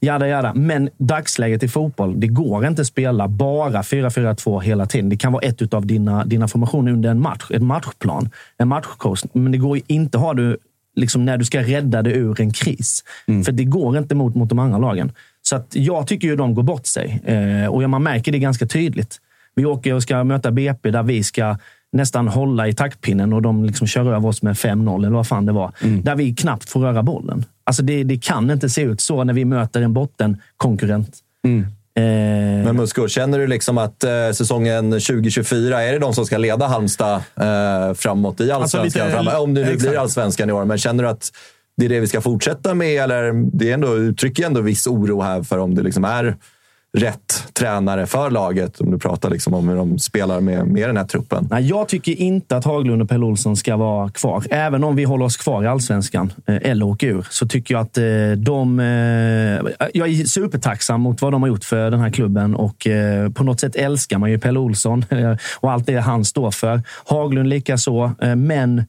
Jada, jada. Men dagsläget i fotboll, det går inte att spela bara 4-4-2 hela tiden. Det kan vara ett av dina, dina formationer under en match, en matchplan, en matchcoach. Men det går inte att ha det liksom när du ska rädda dig ur en kris. För det går inte mot, mot de andra lagen. Så att jag tycker ju de går bort sig. Eh, och man märker det ganska tydligt. Vi åker och ska möta BP där vi ska nästan hålla i taktpinnen och de liksom kör över oss med 5-0 eller vad fan det var. Där vi knappt får röra bollen. Alltså det, det kan inte se ut så när vi möter en bottenkonkurrent. Eh, Men Musko, känner du liksom att eh, säsongen 2024, är det de som ska leda Halmstad eh, framåt i allsvenskan? lite- framåt? Om det nu exakt. blir allsvenskan i år. Men känner du att det är det vi ska fortsätta med? Eller det är ändå, uttrycker ändå viss oro här för om det liksom är rätt tränare för laget. Om du pratar liksom om hur de spelar med, med den här truppen. Nej, jag tycker inte att Haglund och Pelle Olsson ska vara kvar. Även om vi håller oss kvar i allsvenskan eh, eller åker ur, så tycker jag att eh, de... Eh, jag är supertacksam mot vad de har gjort för den här klubben och på något sätt älskar man ju Pelle Olsson och allt det han står för. Haglund likaså, men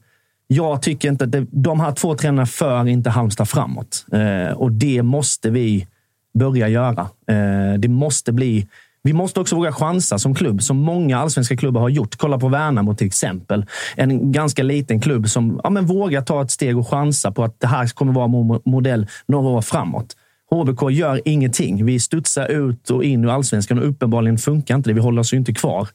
jag tycker inte att de här två tränarna för inte Halmstad framåt. Och det måste vi börja göra. Eh, det måste bli... Vi måste också våga chansa som klubb, som många allsvenska klubbar har gjort. Kolla på Värnamo till exempel. En ganska liten klubb som ja, men vågar ta ett steg och chansa på att det här kommer vara mo- modell några år framåt. HBK gör ingenting. Vi studsar ut och in ur allsvenskan och uppenbarligen funkar inte det. Vi håller oss ju inte kvar.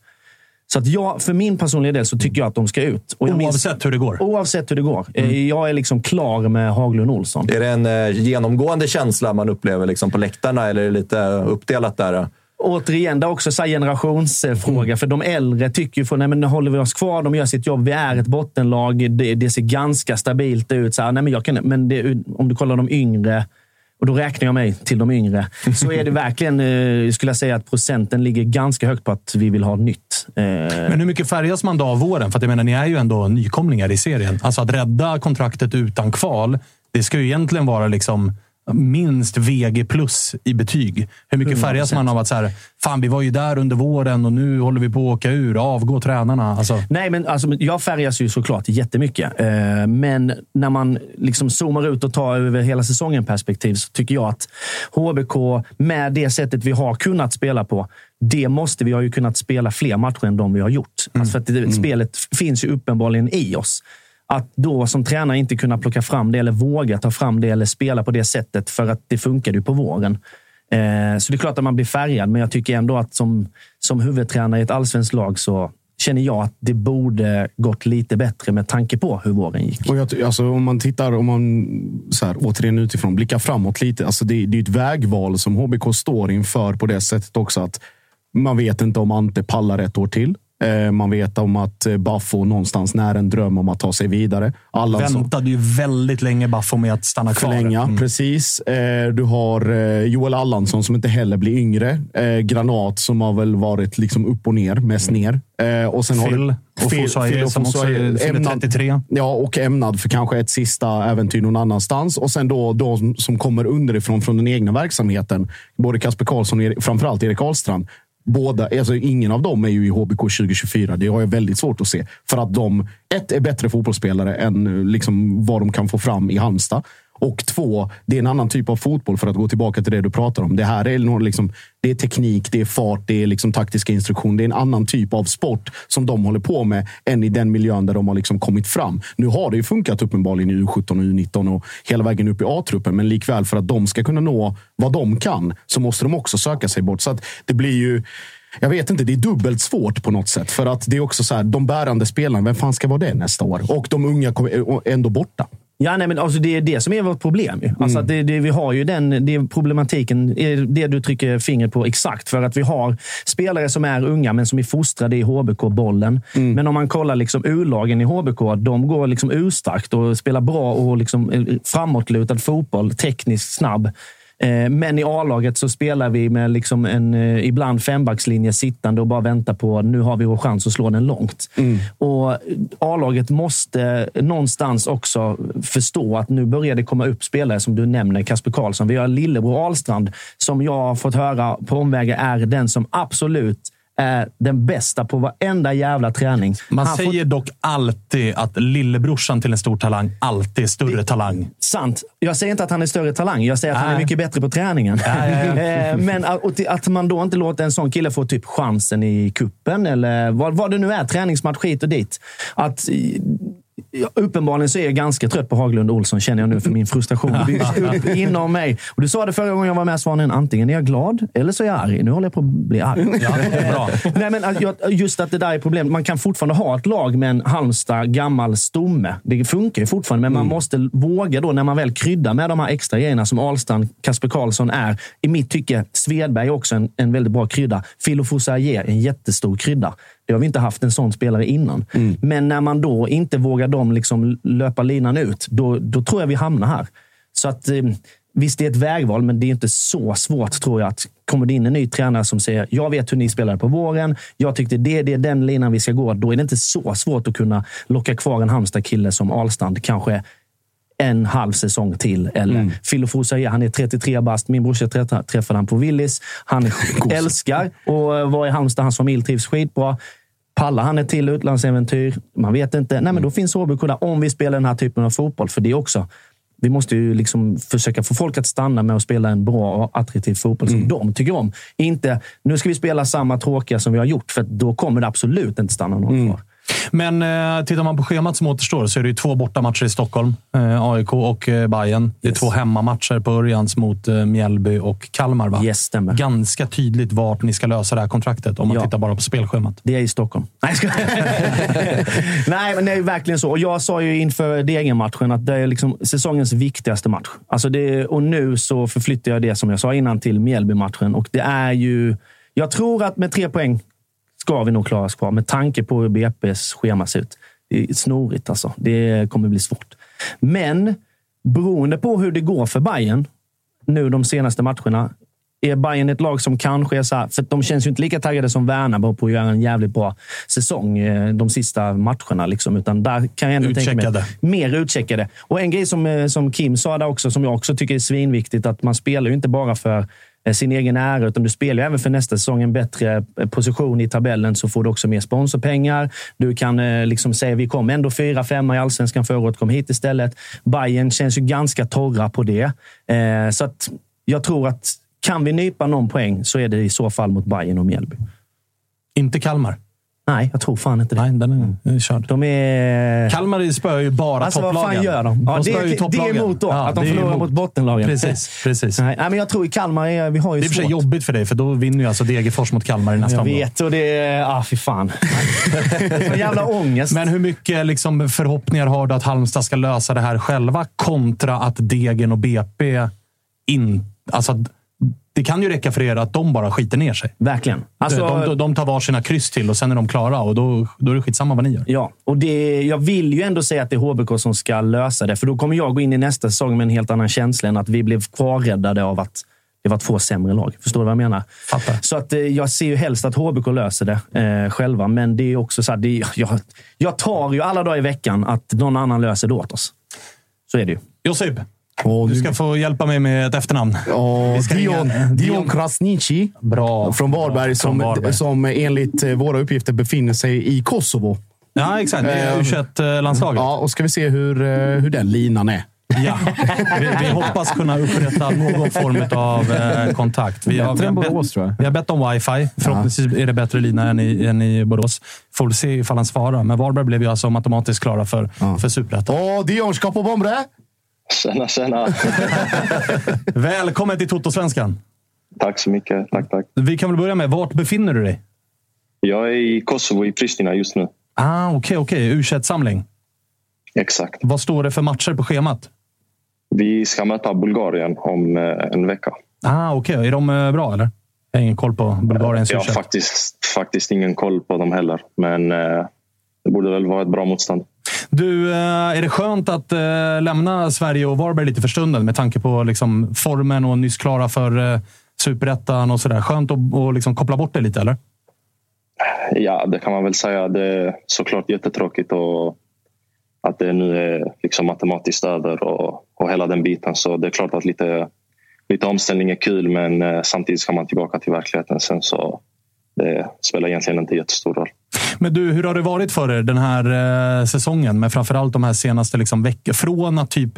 Så att jag, för min personliga del så tycker jag att de ska ut. Och jag minns- Oavsett hur det går. Oavsett hur det går. Eh, Jag är liksom klar med Haglund Olsson. Är det en eh, genomgående känsla man upplever liksom på läktarna eller är det lite uppdelat där? Återigen, det är också så här generationsfråga. För de äldre tycker ju, för, nej men nu håller vi oss kvar, de gör sitt jobb. Vi är ett bottenlag. Det, det ser ganska stabilt ut. Så här, nej men jag kan, men det, om du kollar de yngre, och då räknar jag mig till de yngre, så är det verkligen, eh, skulle jag säga, att procenten ligger ganska högt på att vi vill ha nytt. Eh, Men hur mycket färgas man då av våren? För att jag menar, ni är ju ändå nykomlingar i serien. Alltså att rädda kontraktet utan kval, det ska ju egentligen vara liksom minst VG plus i betyg. Hur mycket färgas man av att så här, fan vi var ju där under våren och nu håller vi på att åka ur. Avgå tränarna. Alltså, Nej, men alltså, jag färgas ju såklart jättemycket. Eh, men när man liksom zoomar ut och tar över hela säsongen perspektiv så tycker jag att HBK, med det sättet vi har kunnat spela på, det måste vi ha ju kunnat spela fler matcher än de vi har gjort. Alltså för att det, Spelet finns ju uppenbarligen i oss. Att då som tränare inte kunna plocka fram det eller våga ta fram det eller spela på det sättet för att det funkade ju på våren. Eh, så det är klart att man blir färgad, men jag tycker ändå att som, som huvudtränare i ett allsvenskt lag så känner jag att det borde gått lite bättre med tanke på hur våren gick. Och jag, alltså, om man tittar, om man så här, återigen utifrån blickar framåt lite. Alltså, det, det är ett vägval som HBK står inför på det sättet också att man vet inte om Ante pallar ett år till. Eh, Man vet om att eh, Baffo någonstans när en dröm om att ta sig vidare. Alla väntade ju väldigt länge Baffo med att stanna kvar. förlänga. Mm. Precis. Eh, Du har Joel Allansson som inte heller blir yngre. Granat som har väl varit liksom upp och ner, mest ner. Och sen har Phil du och Fosaie som också fyller 33. Ja, och ämnad för kanske ett sista äventyr någon annanstans. Och sen då de som kommer underifrån från den egna verksamheten. Både Kasper Karlsson och framförallt Erik Ahlstrand. Båda, alltså ingen av dem är ju i HBK 2024. Det har jag väldigt svårt att se. För att de, ett, är bättre fotbollsspelare än liksom, vad de kan få fram i Halmstad. Och två, det är en annan typ av fotboll för att gå tillbaka till det du pratar om. Det här är, någon, liksom, det är teknik, det är fart, det är liksom taktiska instruktioner. Det är en annan typ av sport som de håller på med än i den miljön där de har liksom kommit fram. Nu har det ju funkat uppenbarligen i U17 och U19 och hela vägen upp i A-truppen. Men likväl för att de ska kunna nå vad de kan så måste de också söka sig bort. Så att det blir ju jag vet inte, det är dubbelt svårt på något sätt. För att det är också så här, de bärande spelarna, vem fan ska vara det nästa år? Och de unga kommer ändå borta. Ja, nej, men alltså det är det som är vårt problem. Ju. Alltså att det, det, vi har ju den det problematiken, det du trycker fingret på exakt. För att vi har spelare som är unga, men som är fostrade i HBK-bollen. Men om man kollar liksom U-lagen i HBK, de går liksom urstarkt och spelar bra och liksom eh, framåtlutad fotboll, tekniskt snabb. Eh, Men i A-laget så spelar vi med liksom en eh, ibland fembackslinje sittande och bara väntar på nu har vi vår chans att slå den långt. Och A-laget måste någonstans också förstå att nu börjar det komma upp spelare som du nämner, Kasper Karlsson. Vi har lillebror Ahlstrand som jag har fått höra på omvägar är den som absolut den bästa på varenda jävla träning. Man Han får- säger dock alltid att lillebrorsan till en stor talang alltid är större talang. Sant. Jag säger inte att han är större talang. Jag säger att han är mycket bättre på träningen. Eh, Men att man då inte låter en sån kille få typ chansen i kuppen eller vad, vad det nu är, träningsmatch hit och dit. Att, ja, uppenbarligen så är jag ganska trött på Haglund Olsson, känner jag nu, för min frustration byggs upp inom mig. Och du sa det förra gången jag var med, Svanen. Antingen är jag glad eller så är jag arg. Nu håller jag på att bli arg. Ja, bra. Nej, men just att det där är problemet. Man kan fortfarande ha ett lag med en Halmstad gammal stomme. Det funkar ju fortfarande, men man måste våga då när man väl kryddar med de här extra grejerna som Ahlstrand, Kasper Karlsson är. I mitt tycke, Svedberg är också en, en väldigt bra krydda. Filo Fosager är en jättestor krydda. Det har vi inte haft en sån spelare innan. Men när man då inte vågar dem liksom löpa linan ut, då, då tror jag vi hamnar här. Så att, eh, visst, det är ett vägval, men det är inte så svårt tror jag. att Kommer det in en ny tränare som säger jag vet hur ni spelade på våren, jag tyckte det, det är den linan vi ska gå. Då är det inte så svårt att kunna locka kvar en Halmstad-kille som Ahlstrand kanske en halv säsong till. Eller mm. Filofo säger han är 33 bast. Min brorsa träffade, han på Willys. Han älskar att vara i Halmstad. Hans familj trivs skitbra. Pallar han ett till utlandsäventyr? Man vet inte. Nej, men då finns HBK där om vi spelar den här typen av fotboll. För det är också vi måste ju liksom försöka få folk att stanna med att spela en bra och attraktiv fotboll som de tycker om. Inte nu ska vi spela samma tråkiga som vi har gjort, för då kommer det absolut inte stanna någon kvar. Men eh, tittar man på schemat som återstår så är det ju två bortamatcher i Stockholm. Eh, AIK och eh, Bayern. Det är Yes. två hemmamatcher på Örjans mot eh, Mjällby och Kalmar. Va? Yes, stämmer. Ganska tydligt vart ni ska lösa det här kontraktet om man Ja. tittar bara på spelschemat. Det är i Stockholm. Nej, skojar. Nej, men det är verkligen så. Och jag sa ju inför Degen-matchen att det är liksom säsongens viktigaste match. Alltså det, och nu så förflyttar jag det som jag sa innan till Mjällby-matchen. Och det är ju... Jag tror att med tre poäng ska vi nog klara oss kvar med tanke på hur BP's schema ser ut. Det är snorigt alltså. Det kommer bli svårt. Men beroende på hur det går för Bayern nu de senaste matcherna är Bayern ett lag som kanske är så här, för de känns ju inte lika taggade som Värnamo på att göra en jävligt bra säsong eh, de sista matcherna. Liksom, utan där kan jag ändå tänka mig mer utcheckade. Och en grej som, eh, som Kim sa där också, som jag också tycker är svinviktigt, att man spelar ju inte bara för Eh, sin egen ära, utan du spelar ju även för nästa säsong en bättre eh, position i tabellen så får du också mer sponsorpengar. Du kan eh, liksom säga vi kom ändå fyra, femma i allsvenskan förra året, kom hit istället. Bayern känns ju ganska torra på det. Så att jag tror att kan vi nypa någon poäng så är det i så fall mot Bayern och Mjällby. Inte Kalmar. Nej, jag tror fan inte det. Nej, den är, är körd. De är... Kalmar spöar ju bara Alltså vad topplagen. fan gör de? Ja, det, spöar ju är, det är topplagen. emot då, Ja, att de förlorar mot bottenlagen. Precis, precis. Nej, men jag tror i Kalmar, är, vi har ju Det är och för sig svårt. jobbigt för dig, för då vinner ju alltså Degerfors mot Kalmar i nästa Jag omgång. vet och det är... Ah, fy fan. Sån jävla ångest. Men hur mycket liksom förhoppningar har du att Halmstad ska lösa det här själva kontra att Degen och BP in... Alltså, det kan ju räcka för er att de bara skiter ner sig. Verkligen. Alltså, de, de, de tar varsina kryss till och sen är de klara och då, då är det skitsamma vad ni gör. Ja, och det, jag vill ju ändå säga att det är HBK som ska lösa det. För då kommer jag gå in i nästa säsong med en helt annan känsla än att vi blev kvarräddade av att det var två sämre lag. Förstår du vad jag menar? Fattar. Så att, eh, jag ser ju helst att HBK löser det eh, själva. Men det är också så här, det, jag, jag tar ju alla dagar i veckan att någon annan löser det åt oss. Så är det ju. Josip, Och du ska få hjälpa mig med ett efternamn. Dion, ringa- Dion Krasniqi Bra. från Varberg, som, Varberg. som enligt eh, våra uppgifter befinner sig i Kosovo. Ja, exakt. Det är Eh, U21-landslaget. Ja, och ska vi se hur, eh, hur den linan är. Ja, vi, vi hoppas kunna upprätta någon form av eh, kontakt. Vi har, vi, Bättre har än bett, Borås, tror jag. vi har bett om wifi. Förhoppningsvis är det bättre lina än i, än i Borås. Får se ifall han svarar. Men Varberg blev ju alltså automatiskt klara för, för Superettan. Åh, Dion ska på bombre! Tjena, tjena. Välkommen till Toto-svenskan. Tack så mycket. Tack, tack. Vi kan väl börja med, vart befinner du dig? Jag är i Kosovo, i Pristina just nu. Ah, Okej, okej. U21-samling. Exakt. Vad står det för matcher på schemat? Vi ska möta Bulgarien om eh, en vecka. Ah, okej. Är de eh, bra, eller? Jag har ingen koll på Bulgariens Jag har U21. faktiskt, faktiskt ingen koll på dem heller. Men eh, det borde väl vara ett bra motstånd. Du, eh, är det skönt att eh, lämna Sverige och Varberg lite för stunden med tanke på liksom, formen och nyss klara för eh, superettan och sådär? Skönt att och liksom koppla bort det lite, eller? Ja, det kan man väl säga. Det är såklart jättetråkigt och att det nu är liksom matematiskt över och, och hela den biten. Så det är klart att lite, lite omställning är kul men samtidigt ska man tillbaka till verkligheten sen. Så det spelar egentligen inte jättestor roll. Men du, hur har det varit för er den här eh, säsongen? Men framförallt de här senaste liksom, veckorna. Från att typ,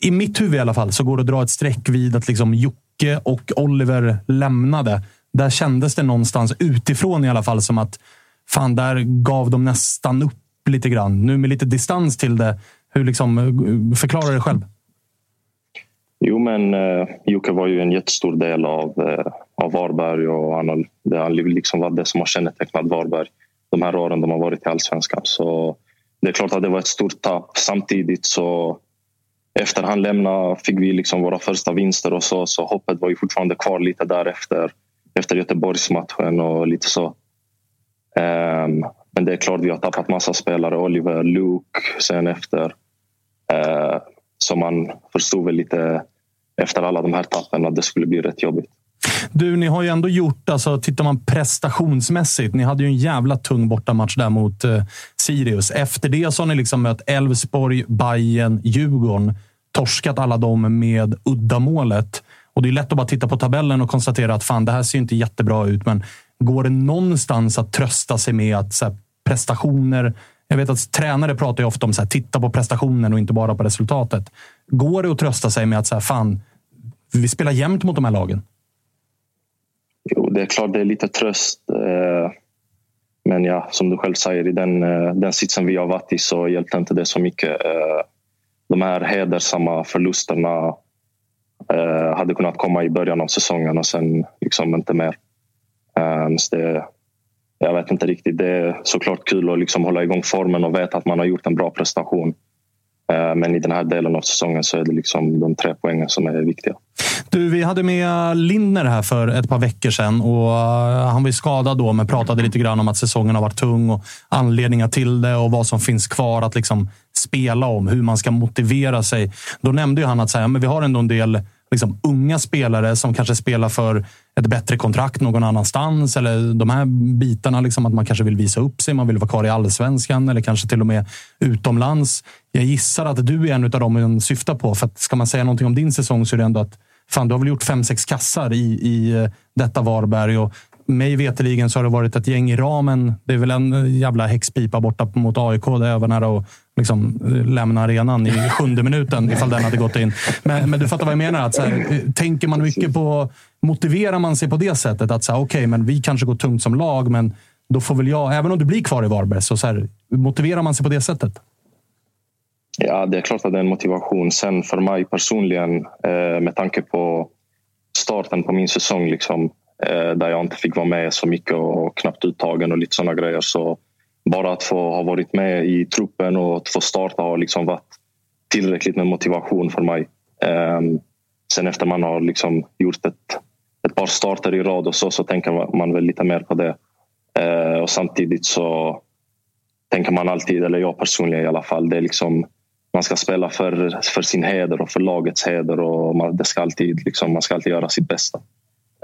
i mitt huvud i alla fall, så går det att dra ett streck vid att liksom, Jocke och Oliver lämnade. Där kändes det någonstans utifrån i alla fall som att fan, där gav de nästan upp lite grann. Nu med lite distans till det. Hur liksom, förklarar förklara det själv. Jo, men eh, Jocke var ju en jättestor del av, eh, av Varberg och han det har liksom varit det som har kännetecknat Varberg de här åren de har varit i allsvenskan. Så det är klart att det var ett stort tapp. Samtidigt så efter han lämnade fick vi liksom våra första vinster och så, så hoppet var ju fortfarande kvar lite därefter efter Göteborgsmatchen och lite så. Um, men det är klart vi har tappat massa spelare. Oliver, Luke sen efter. Eh, uh, så man förstod väl lite efter alla de här tappen att det skulle bli rätt jobbigt. Du, ni har ju ändå gjort, alltså tittar man prestationsmässigt, ni hade ju en jävla tung bortamatch där mot eh, Sirius. Efter det så har ni liksom mött Elfsborg, Bayern, Djurgården. Torskat alla dem med uddamålet. Och det är lätt att bara titta på tabellen och konstatera att fan, det här ser inte jättebra ut. Men går det någonstans att trösta sig med att så här, prestationer... Jag vet att tränare pratar ju ofta om att titta på prestationen och inte bara på resultatet. Går det att trösta sig med att så här, fan, vi spelar jämnt mot de här lagen? Jo, det är klart det är lite tröst. Eh, men ja, som du själv säger, i den, eh, den sitsen vi har varit i så hjälpte inte det så mycket. Eh, de här hedersamma förlusterna hade kunnat komma i början av säsongen och sen liksom inte mer. Så det, jag vet inte riktigt. Det är såklart kul att liksom hålla igång formen och veta att man har gjort en bra prestation. Eh, men i den här delen av säsongen så är det liksom de tre poängen som är viktiga. Du, vi hade med Lindner här för ett par veckor sedan. Och eh, han var ju skadad då, men pratade lite grann om att säsongen har varit tung och anledningar till det och vad som finns kvar att liksom spela om. Hur man ska motivera sig. Då nämnde ju han att säga, men vi har ändå en del liksom, unga spelare som kanske spelar för ett bättre kontrakt någon annanstans. Eller de här bitarna, liksom, att man kanske vill visa upp sig. Man vill vara kvar i allsvenskan eller kanske till och med utomlands. Jag gissar att du är en av dem man syftar på. För att ska man säga någonting om din säsong så är det ändå att fan, du har väl gjort fem, sex kassar i, i eh, detta Varberg. Och mig veteligen så har det varit ett gäng i ramen. Det är väl en jävla häxpipa borta mot AIK där jag var nära att liksom lämna arenan i sjunde minuten ifall den hade gått in. Men, men du fattar vad jag menar. Att så här, eh, tänker man mycket på... Motiverar man sig på det sättet att säga okej, okay, men vi kanske går tungt som lag, men då får väl jag, även om du blir kvar i Varberg, så, så här, motiverar man sig på det sättet? Ja, det är klart att det är en motivation. Sen för mig personligen, eh, med tanke på starten på min säsong, liksom, eh, där jag inte fick vara med så mycket och knappt uttagen och lite sådana grejer. Så bara att få ha varit med i truppen och att få starta har liksom varit tillräckligt med motivation för mig. Eh, sen efter man har liksom gjort ett, ett par starter i rad och så, så tänker man väl lite mer på det. Eh, och samtidigt så tänker man alltid, eller jag personligen i alla fall, det är liksom man ska spela för, för sin heder och för lagets heder och man, det ska alltid, liksom, man ska alltid göra sitt bästa.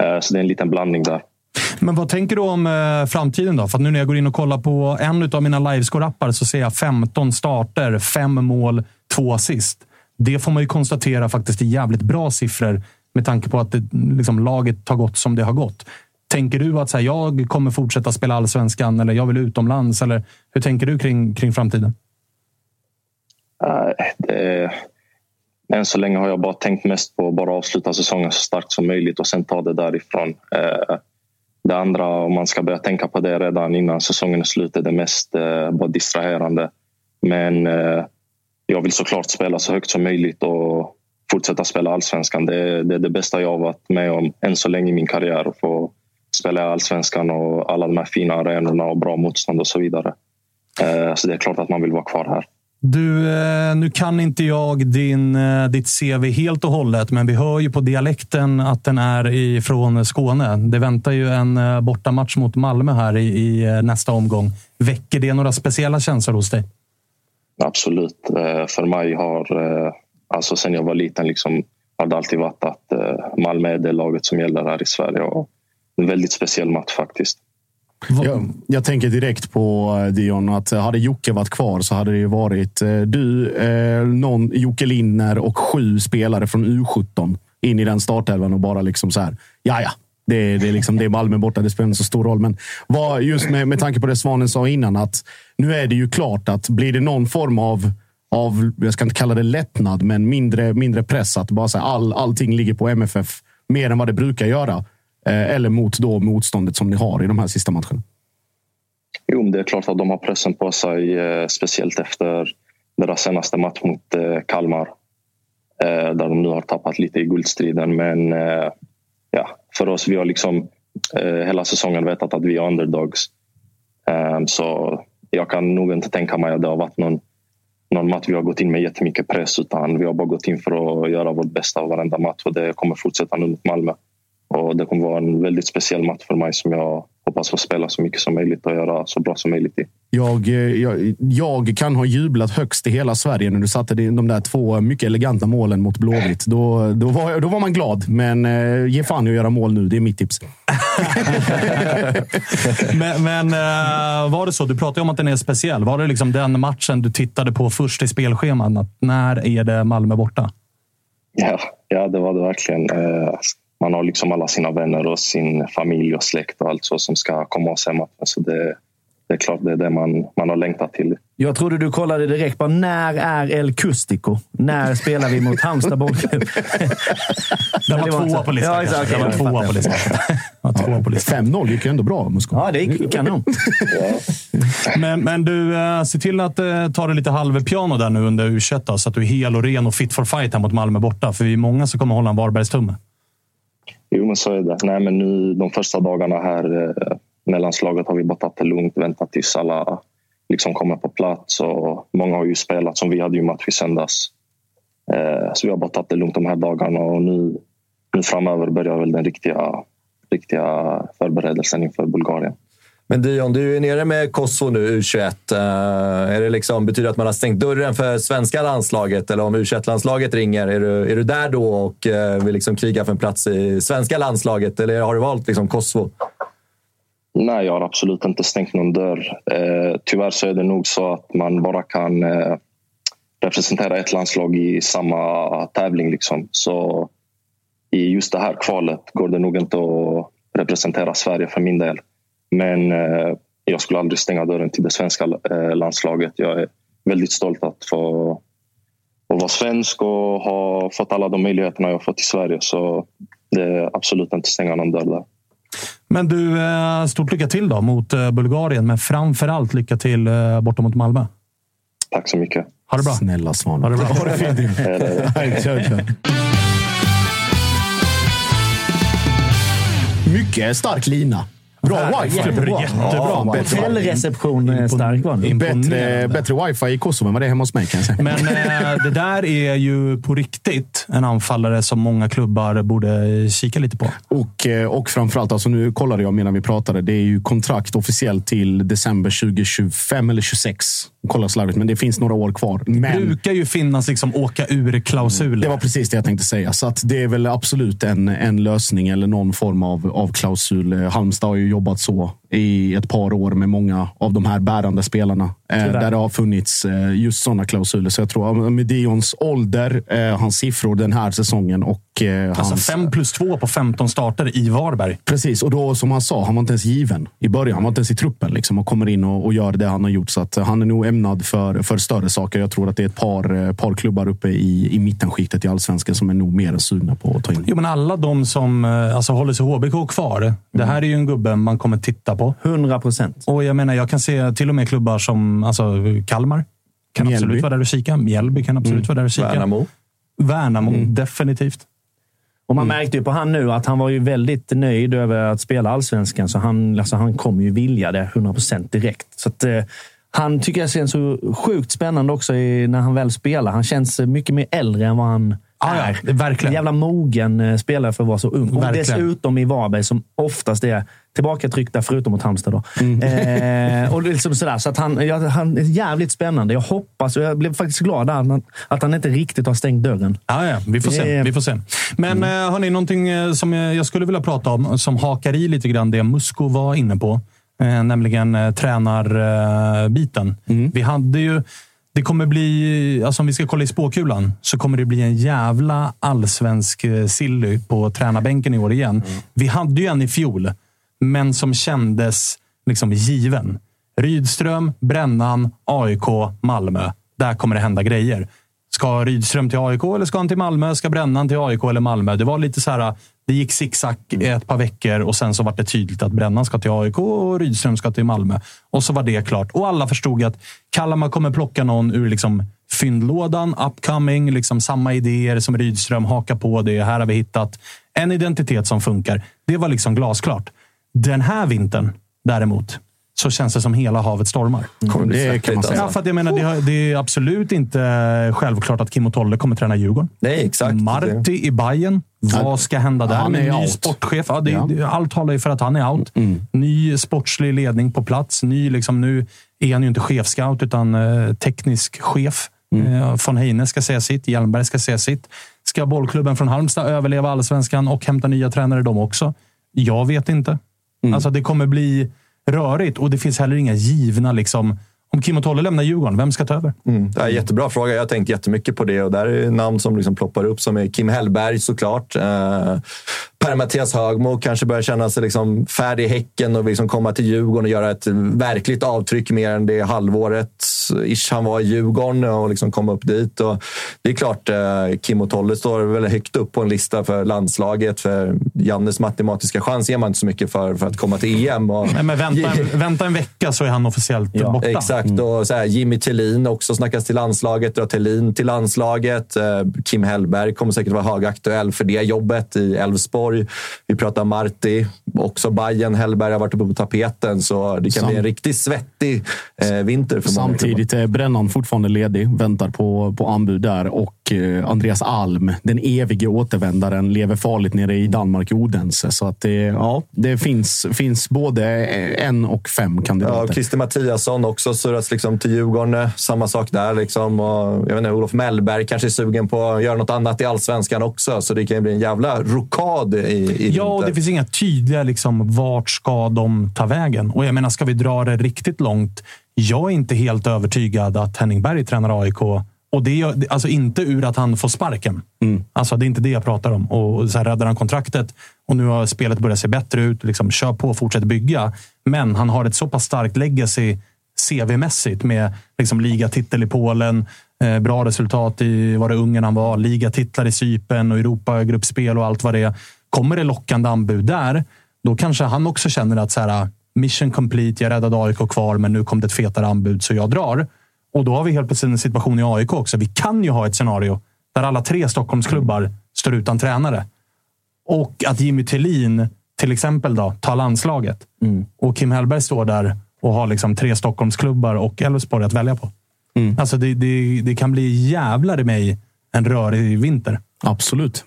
Eh, så det är en liten blandning där. Men vad tänker du om eh, framtiden då? För nu när jag går in och kollar på en av mina livescore-appar så ser jag 15 starter, fem mål, två assist. Det får man ju konstatera faktiskt är jävligt bra siffror med tanke på att det, liksom, laget har gått som det har gått. Tänker du att så här, jag kommer fortsätta spela allsvenskan eller jag vill utomlands? Eller hur tänker du kring, kring framtiden? Äh, än så länge har jag bara tänkt mest på att bara avsluta säsongen så starkt som möjligt och sen ta det därifrån. Eh, det andra, om man ska börja tänka på det redan innan säsongen är slut, är det mest bara distraherande. Men jag vill såklart spela så högt som möjligt och fortsätta spela allsvenskan. Det, det är det bästa jag har varit med om än så länge i min karriär. Att få spela i allsvenskan och alla de här fina arenorna och bra motstånd och så vidare. Så det är klart att man vill vara kvar här. Du, eh, nu kan inte jag din, eh, ditt CV helt och hållet, men vi hör ju på dialekten att den är ifrån Skåne. Det väntar ju en eh, bortamatch mot Malmö här i, i nästa omgång. Väcker det några speciella känslor hos dig? Absolut. För mig har, alltså sen jag var liten, liksom, har det alltid varit att Malmö är det laget som gäller här i Sverige. Och en väldigt speciell match faktiskt. Jag, jag, tänker direkt på eh, Dion att eh, hade Jocke varit kvar så hade det ju varit eh, du, eh, någon, Jocke Linner och sju spelare från U17 in i den startelvan och bara liksom så här. Ja, ja, det, det, är liksom, det är Malmö borta, det spelar inte så stor roll. Men vad, just med, med tanke på det Svanen sa innan, att nu är det ju klart att blir det någon form av av, jag ska inte kalla det lättnad, men mindre, mindre press. Att bara säga all, allting ligger på MFF mer än vad det brukar göra. Eh, eller mot då motståndet som ni har i de här sista matcherna? Jo, det är klart att de har pressen på sig, eh, speciellt efter deras senaste match mot eh, Kalmar. Där de nu har tappat lite i guldstriden. Men ja, för oss, vi har liksom hela säsongen vetat att vi är underdogs. Så jag kan nog inte tänka mig att det har varit någon, någon match vi har gått in med jättemycket press utan vi har bara gått in för att göra vårt bästa av varenda match och det kommer fortsätta nu mot Malmö. Och det kommer vara en väldigt speciell match för mig som jag hoppas få spela så mycket som möjligt och göra så bra som möjligt i. Jag, eh, jag, jag kan ha jublat högst i hela Sverige när du satte de där två mycket eleganta målen mot Blåvitt. Då, då, var, då var man glad, men eh, ge fan i att göra mål nu. Det är mitt tips. men men uh, var det så? Du pratade om att den är speciell. Var det liksom den matchen du tittade på först i spelscheman? när är det Malmö borta? Ja, ja det var det verkligen. Man har liksom alla sina vänner och sin familj och släkt och allt så som ska komma och se matchen. Så det, det är klart det är det man, man har längtat till. Jag trodde du kollade direkt på när är El Custico? När spelar vi mot Halmstad bollklubb? Den var tvåa på listan. Ja, exakt. Den var tvåa på listan. Ja, på listan. 5-0 gick ju ändå bra. Moskva. Ja, det gick kanon. men, men du, äh, se till att äh, ta det lite halvpiano där nu under u så att du är hel och ren och fit for fight här mot Malmö borta. För vi är många som kommer hålla en Varbergstumme. Jo, men så är det. Nej, men nu de första dagarna här eh, med landslaget har vi bara tagit det lugnt, väntat tills alla liksom kommer på plats. Och många har ju spelat, som vi hade ju match i söndags. Eh, så vi har bara tagit det lugnt de här dagarna och nu, nu framöver börjar väl den riktiga, riktiga förberedelsen inför Bulgarien. Men Dion, du är nere med Kosovo nu, U21. Uh, eh, är det liksom, betyder det att man har stängt dörren för svenska landslaget? Eller om U21-landslaget ringer, är du, är du där då och uh, vill liksom kriga för en plats i svenska landslaget? Eller har du valt liksom Kosovo? Nej, jag har absolut inte stängt någon dörr. Uh, tyvärr så är det nog så att man bara kan uh, representera ett landslag i samma tävling. Liksom. Så i just det här kvalet går det nog inte att representera Sverige för min del. Men eh, jag skulle aldrig stänga dörren till det svenska eh, landslaget. Jag är väldigt stolt att få att vara svensk och ha fått alla de möjligheterna jag fått i Sverige. Så det är absolut inte stänga någon dörr där. Men du, eh, stort lycka till då mot Bulgarien, men framför allt lycka till borta mot Malmö. Tack så mycket. Ha det bra. Snälla Svan. Ha det bra. Ha det fint. Mycket stark lina. Bra wifi. Jättebra. Jättebra. Hotellreception eh, stark var den. Bättre, bättre wifi i Kosovo än vad det är hemma hos mig kan jag säga. Men eh, det där är ju på riktigt en anfallare som många klubbar borde kika lite på. Och, eh, och framförallt, alltså nu kollade jag medan vi pratade. Det är ju kontrakt officiellt till december 2025 eller 26. Kolla slarvigt, men det finns några år kvar. Men, det brukar ju finnas liksom åka ur-klausuler. Det var precis det jag tänkte säga. Så det är väl absolut en, en lösning eller någon form av, av klausul. Halmstad har ju jobbat så i ett par år med många av de här bärande spelarna. Eh, där det har funnits eh, just sådana klausuler. Så jag tror med Dions ålder, eh, hans siffror den här säsongen och eh, Alltså hans, 5 plus 2 på 15 starter i Varberg. Precis, och då som han sa, han var inte ens given i början. Han var inte ens i truppen liksom, och kommer in och, och gör det han har gjort. Så att han är nog ämnad för, för större saker. Jag tror att det är ett par, par klubbar uppe i, i mittenskiktet i allsvenskan som är nog mer än sugna på att ta in. Jo, men alla de som alltså, håller sig HBK kvar. Det här är ju en gubbe man kommer titta på. 100 procent. Och jag menar, jag kan se till och med klubbar som alltså, Kalmar. Kan Mjällby. absolut vara där och kika. Mjällby kan absolut vara där och kika. Värnamo. Värnamo, definitivt. Och man märkte ju på han nu att han var ju väldigt nöjd över att spela allsvenskan. Så han, alltså, han kommer ju vilja det 100 procent direkt. Så att, eh, han tycker jag känns så sjukt spännande också i, när han väl spelar. Han känns mycket mer äldre än vad han Ah, ja, är. verkligen. En jävla mogen eh, spelare för att vara så ung. Och Verkligen. dessutom i Varberg som oftast är tillbakatryckta, förutom mot Halmstad. Då. Eh, och liksom sådär, så att han, ja, han är jävligt spännande. Jag hoppas, och jag blev faktiskt glad att han, att han inte riktigt har stängt dörren. Ja, ja, vi får se. Det- Vi får se. Men mm. hörni, någonting eh, som jag jag skulle vilja prata om, som hakar i lite grann det Musko var inne på. Eh, nämligen eh, tränarbiten. Vi hade ju... Det kommer bli, alltså om vi ska kolla i spåkulan, så kommer det bli en jävla allsvensk eh, silly på tränarbänken i år igen. Vi hade ju en i fjol, men som kändes liksom given. Rydström, Brännan, AIK, Malmö. Där kommer det hända grejer. Ska Rydström till AIK eller ska han till Malmö? Ska Brännan till AIK eller Malmö? Det var lite så här. Det gick zigzag i ett par veckor och sen så var det tydligt att Brännan ska till AIK och Rydström ska till Malmö. Och så var det klart. Och alla förstod att Kalmar kommer plocka någon ur liksom fyndlådan, upcoming, liksom samma idéer som Rydström, haka på det. Här har vi hittat en identitet som funkar. Det var liksom glasklart. Den här vintern däremot, så känns det som hela havet stormar. Bli Det svettigt, kan man säga. Ja, för att jag menar, det, har- det är absolut inte självklart att Kim och Tolle kommer träna Djurgården. Nej, exakt. Marti i Bayern. Vad ska hända där? Han är ny out. sportchef. Ja, det, Ja. allt talar ju för att han är out. Ny sportslig ledning på plats. Ny, liksom, nu är han ju inte chefscout, utan eh, teknisk chef. Eh, von Heine ska säga sitt. Hjelmberg ska säga sitt. Ska bollklubben från Halmstad överleva allsvenskan och hämta nya tränare de också? Jag vet inte. Alltså, det kommer bli rörigt och det finns heller inga givna... Liksom, om Kim och Tolle lämnar Djurgården, vem ska ta över? Mm. Det är en jättebra fråga. Jag har tänkt jättemycket på det. Och där är namn som liksom ploppar upp som är Kim Hellberg såklart. Eh, Per-Mattias Högmo kanske börjar känna sig liksom färdig i Häcken och vill liksom komma till Djurgården och göra ett verkligt avtryck mer än det halvåret ish han var i Djurgården och liksom komma upp dit. Och det är klart, eh, Kim och Tolle står väl högt upp på en lista för landslaget. För Jannes matematiska chans ger man inte så mycket för, för att komma till EM. Och, Nej, men vänta, en, vänta en vecka så är han officiellt borta. Exakt. Och så här, Jimmy Tillin också snackas till landslaget. Drar Tillin till landslaget. Eh, Kim Hellberg kommer säkert vara högaktuell för det jobbet i Elfsborg. Vi pratar Marti. Också Bayern Hellberg har varit uppe på tapeten. Så det kan Sam- bli en riktigt svettig eh, vinter för många. Samtidigt är Brännan fortfarande ledig, väntar på, på anbud där. Och eh, Andreas Alm, den evige återvändaren, lever farligt nere i Danmark i Odense. Så att det, ja, det finns, finns både en och fem Ja, kandidater. Christer Mattiasson också surras liksom till Djurgården. Samma sak där. Liksom. Och, jag vet inte, Olof Mellberg kanske är sugen på att göra något annat i allsvenskan också. Så det kan bli en jävla rokad i, i Ja, och det finns inga tydliga liksom, vart ska de ta vägen. Och jag menar, ska vi dra det riktigt långt? Jag är inte helt övertygad att Henning Berg tränar AIK. Och det är alltså inte ur att han får sparken. Alltså, det är inte det jag pratar om. Och så här räddar han kontraktet och nu har spelet börjat se bättre ut. Liksom, kör på, fortsätt bygga. Men han har ett så pass starkt legacy CV-mässigt med liksom, ligatitel i Polen, eh, bra resultat i var det Ungern han var, ligatitlar i Cypern och Europagruppspel och allt vad det är. Kommer det lockande anbud där, då kanske han också känner att så här, mission complete, jag räddade AIK kvar, men nu kom det ett fetare anbud så jag drar. Och då har vi helt plötsligt en situation i AIK också. Vi kan ju ha ett scenario där alla tre Stockholmsklubbar står utan tränare. Och att Jimmy Tillin, till exempel, då, tar landslaget. Och Kim Hellberg står där och har liksom tre Stockholmsklubbar och Elfsborg att välja på. Alltså det, det, det kan bli jävlar i mig en rörig vinter. Absolut.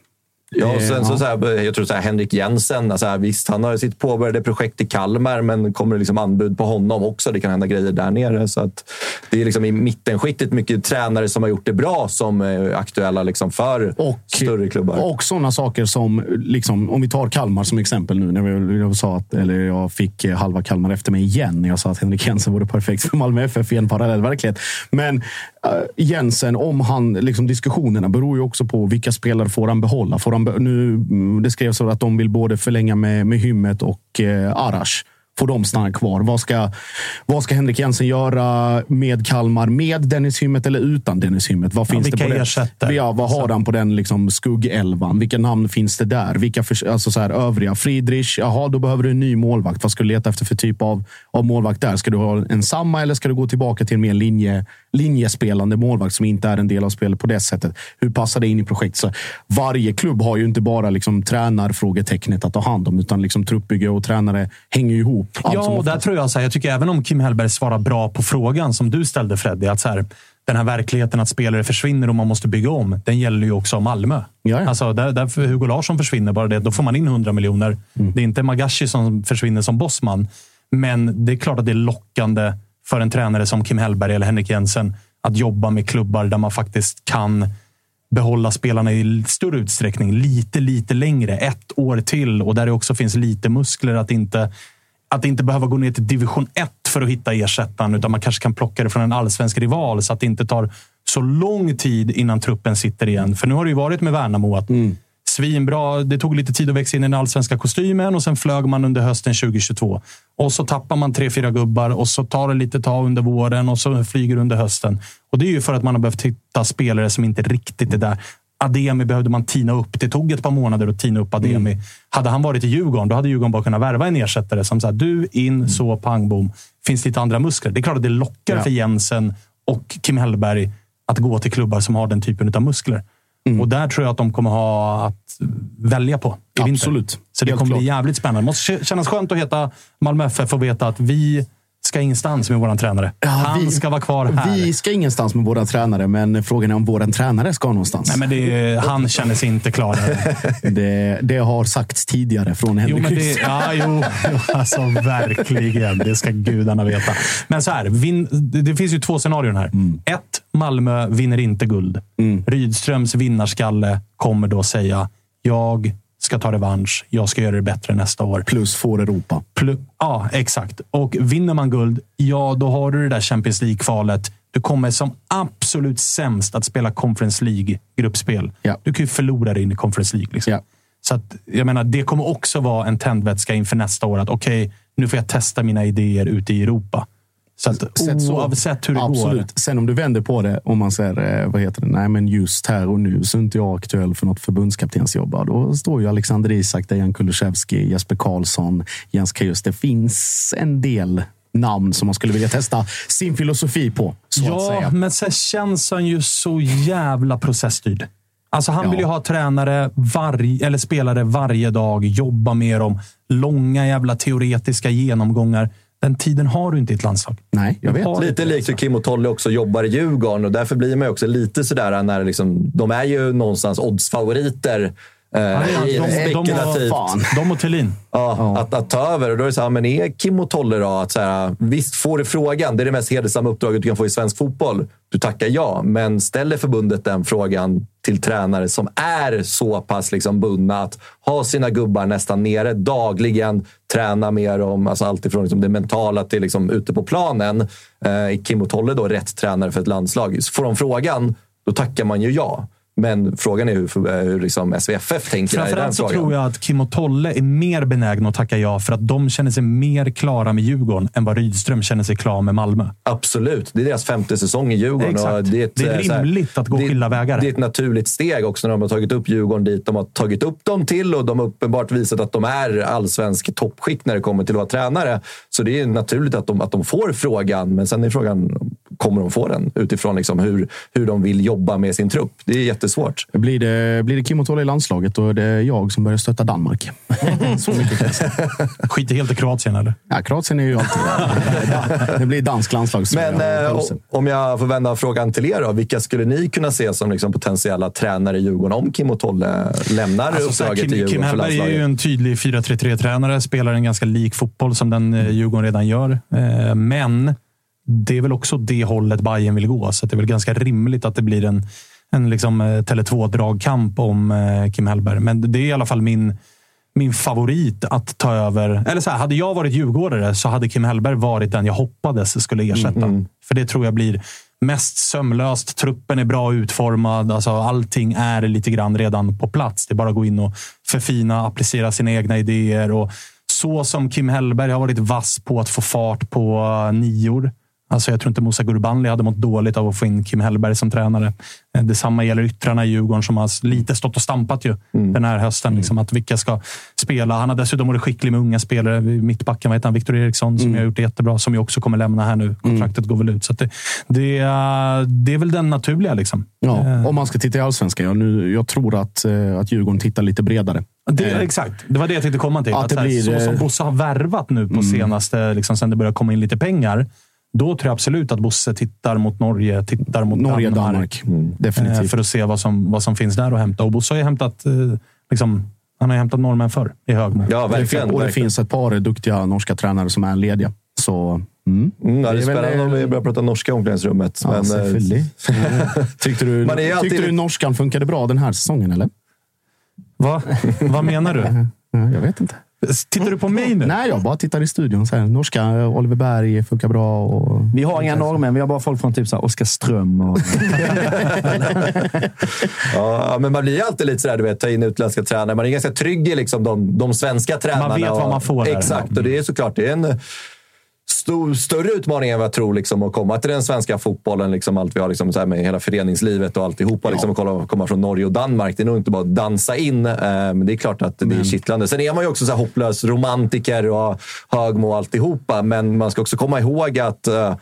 Ja, och sen Eh, så, ja. så här, jag tror så här, Henrik Jensen, alltså här, visst han har sitt påbörjade projekt i Kalmar, men kommer det liksom anbud på honom också? Det kan hända grejer där nere. Så att det är liksom i mittenskiktet mycket tränare som har gjort det bra som är aktuella liksom för Och, större klubbar. och sådana saker som, liksom, om vi tar Kalmar som exempel nu. När vi, jag, sa att, eller jag fick eh, halva Kalmar efter mig igen när jag sa att Henrik Jensen vore perfekt för Malmö FF i en parallell verklighet. Men Eh, Jensen, om han, liksom diskussionerna beror ju också på vilka spelare får han behålla. Får han be nu, mm, det skrevs att de vill både förlänga med, med Hymmet och eh, Arash. Får de stanna kvar? Vad ska, vad ska Henrik Jensen göra med Kalmar? Med Dennis Hymmet eller utan Dennis Hymmet? Vad finns vilka det på den? ersätter? Ja, vad har han på den liksom, skuggelvan? Vilka namn finns det där? Vilka för, alltså så här, övriga? Friedrich? Jaha, då behöver du en ny målvakt. Vad ska du leta efter för typ av, av målvakt där? Ska du ha en samma eller ska du gå tillbaka till en mer linje, linjespelande målvakt som inte är en del av spelet på det sättet? Hur passar det in i projektet? Så varje klubb har ju inte bara liksom, tränarfrågetecknet att ta hand om, utan liksom, truppbygge och tränare hänger ihop. Allt Ja, och där tror jag så här, jag tycker även om Kim Hellberg svarar bra på frågan som du ställde Freddy, att så här, den här verkligheten att spelare försvinner och man måste bygga om, den gäller ju också Malmö. Alltså, där, där Hugo Larsson försvinner, bara det, då får man in 100 miljoner. Mm. Det är inte Magashi som försvinner som bossman, men det är klart att det är lockande för en tränare som Kim Hellberg eller Henrik Jensen att jobba med klubbar där man faktiskt kan behålla spelarna i större utsträckning. Lite, lite längre. Ett år till och där det också finns lite muskler att inte att inte behöva gå ner till division 1 för att hitta ersättaren, utan man kanske kan plocka det från en allsvensk rival så att det inte tar så lång tid innan truppen sitter igen. För nu har det ju varit med Värnamo att svinbra. Det tog lite tid att växa in i den allsvenska kostymen och sen flög man under hösten 2022. Och så tappar man tre, fyra gubbar och så tar det lite tag under våren och så flyger under hösten. Och det är ju för att man har behövt hitta spelare som inte riktigt är där. Ademi behövde man tina upp. Det tog ett par månader att tina upp Ademi. Hade han varit i Djurgården, då hade Djurgården bara kunnat värva en ersättare som sa du in, så pang bom. Finns lite andra muskler. Det är klart att det lockar Ja. för Jensen och Kim Hellberg att gå till klubbar som har den typen av muskler. Och där tror jag att de kommer ha att välja på i vinter. Absolut. Så det Helt kommer klart. bli jävligt spännande. Det måste kännas skönt att heta Malmö FF och veta att vi ska ingenstans med vår tränare. Ja, Han vi- ska vara kvar här. Vi ska ingenstans med våra tränare, men frågan är om vår tränare ska någonstans. Nej, men det han känner sig inte klar. det, det har sagts tidigare från Jo, Henrik men det, ja, jo, jo, alltså verkligen. Det ska gudarna veta. Men så här, vin, det, finns ju två scenarion här. Ett, Malmö vinner inte guld. Rydströms vinnarskalle kommer då säga, jag ska ta revansch. Jag ska göra det bättre nästa år. Plus får Europa. Plu- ja, exakt. Och vinner man guld, ja, då har du det där Champions League-kvalet. Du kommer som absolut sämst att spela Conference League-gruppspel. Ja. Du kan ju förlora dig in i Conference League. Liksom. Ja. Så att, jag menar, det kommer också vara en tändvätska inför nästa år. Att okej, nu får jag testa mina idéer ute i Europa. Så att Sett så- oavsett hur det Absolut. går. Sen om du vänder på det, om man säger, eh, vad heter det, nej men just här och nu så är inte jag aktuell för något förbundskaptensjobb. Då står ju Alexander Isak, Dejan Kulusevski, Jesper Karlsson, Jens Kajus. Det finns en del namn som man skulle vilja testa sin filosofi på, Ja, men sen känns han ju så jävla processstyrd. Alltså han Ja. vill ju ha tränare varje, eller spelare varje dag, jobba med dem. Långa jävla teoretiska genomgångar. Den tiden har du inte i ett landslag. Nej, jag vet. Lite likt hur Kim och Tolle också jobbar i Djurgården och därför blir man också lite sådär när liksom, de är ju någonstans oddsfavoriter. Eh, i de, de, spekulativt. de och Thelin. Ja, Att, att ta över. Och då är det så här, men är Kim och Tolle då? Att så här, visst, får du frågan. Det är det mest hedersamma uppdraget du kan få i svensk fotboll. Du tackar ja, men ställer förbundet den frågan till tränare som är så pass liksom bundna att ha sina gubbar nästan nere dagligen, träna med dem, alltså allt ifrån liksom det mentala till liksom ute på planen. Eh, är Kim och Tolle då rätt tränare för ett landslag? Så får de frågan, då tackar man ju ja. Men frågan är hur, hur liksom SVFF tänker i den Framförallt så frågan. tror jag att Kim och Tolle är mer benägna att tacka ja för att de känner sig mer klara med Djurgården än vad Rydström känner sig klar med Malmö. Absolut. Det är deras femte säsong i Djurgården. Exakt. Det, är ett, Det är eh, så här- rimligt att gå det- skilda vägar. Det är ett naturligt steg också när de har tagit upp Djurgården dit de har tagit upp dem till och de har uppenbart visat att de är allsvensk toppskick när det kommer till att vara tränare. Så det är naturligt att de, att de får frågan, men sen är frågan, kommer de få den? Utifrån liksom hur, hur de vill jobba med sin trupp. Det är jättesvårt. Blir det, blir det Kim och Tolle i landslaget, då är det jag som börjar stötta Danmark. så mycket kan jag säga. Skiter helt i Kroatien, eller? Ja, Kroatien är ju alltid där. Det blir dansk landslag. Men eh, om jag får vända frågan till er då. Vilka skulle ni kunna se som liksom potentiella tränare i Djurgården om Kim och Tolle lämnar Alltså, uppdraget i Kim, Kim Djurgården för Hellberg är landslaget? ju en tydlig 4-3-3-tränare. Spelar en ganska lik fotboll som den eh, Djurgården redan gör. Eh, Men det är väl också det hållet Bayern vill gå. Så det är väl ganska rimligt att det blir en, en liksom, eh, Tele2-dragkamp om eh, Kim Hellberg. Men det är i alla fall min, min favorit att ta över. Eller så här, hade jag varit djurgårdare så hade Kim Hellberg varit den jag hoppades skulle ersätta. För det tror jag blir... mest sömlöst. Truppen är bra utformad. Alltså, allting är lite grann redan på plats. Det är bara att gå in och förfina, applicera sina egna idéer. Och så som Kim Hellberg har varit vass på att få fart på uh, nior. Alltså jag tror inte Musa Gurbanli hade mått dåligt av att få in Kim Hellberg som tränare. Eh, Detsamma gäller yttrarna i Djurgården som har lite stått och stampat ju den här hösten. Liksom, att vilka ska spela. Han har dessutom varit skicklig med unga spelare. Mittbacken, vad heter han? Viktor Eriksson, som har gjort det jättebra. Som ju också kommer lämna här nu. Kontraktet går väl ut. Så det, det, är- det är väl den naturliga. Liksom. Ja, om man ska titta i allsvenskan. Jag, nu, jag tror att, eh, att Djurgården tittar lite bredare. Det, exakt. Det var det jag tänkte komma till. Att Att så, blir, så som eh, Bosse har värvat nu på senaste, liksom, sen det börjar komma in lite pengar. Då tror jag absolut att Bosse tittar mot Norge, tittar mot Norge, Danmark. Danmark. Eh, Definitivt. För att se vad som, vad som finns där att hämta. Och Bosse har ju hämtat, eh, liksom, han har ju hämtat norrmän förr i hög mån. Ja, verkligen. och det verkligen. finns ett par duktiga norska tränare som är lediga. Så, mm. Mm, det är Det är väl- spännande om vi börjar prata norska i omklädningsrummet. Ja, men, eh. Tyckte du, Man är ju alltid- tyckte du norskan funkade bra den här säsongen, eller? Va? vad menar du? Ja, Jag vet inte. Tittar du på mig nu? Nej, jag bara tittar i studion. Så här, norska, Oliver Berg funkar bra. Och... Vi har inga norrmän. Vi har bara folk från typ så här Oskarström. Och... Ja, men man blir ju alltid lite sådär, du vet, ta in utländska tränare. Man är ganska trygg i liksom de, de svenska tränarna. vet vad och- man får där. Exakt, och det är såklart det är en stor, större utmaning än vad jag tror liksom, att komma till den svenska fotbollen. Liksom, allt vi har liksom, så här, med hela föreningslivet och alltihopa. Liksom, att kolla, komma från Norge och Danmark. Det är nog inte bara att dansa in, eh, men det är klart att det är kittlande. Sen är man ju också så här hopplös romantiker och högmo och alltihopa. Men man ska också komma ihåg att eh,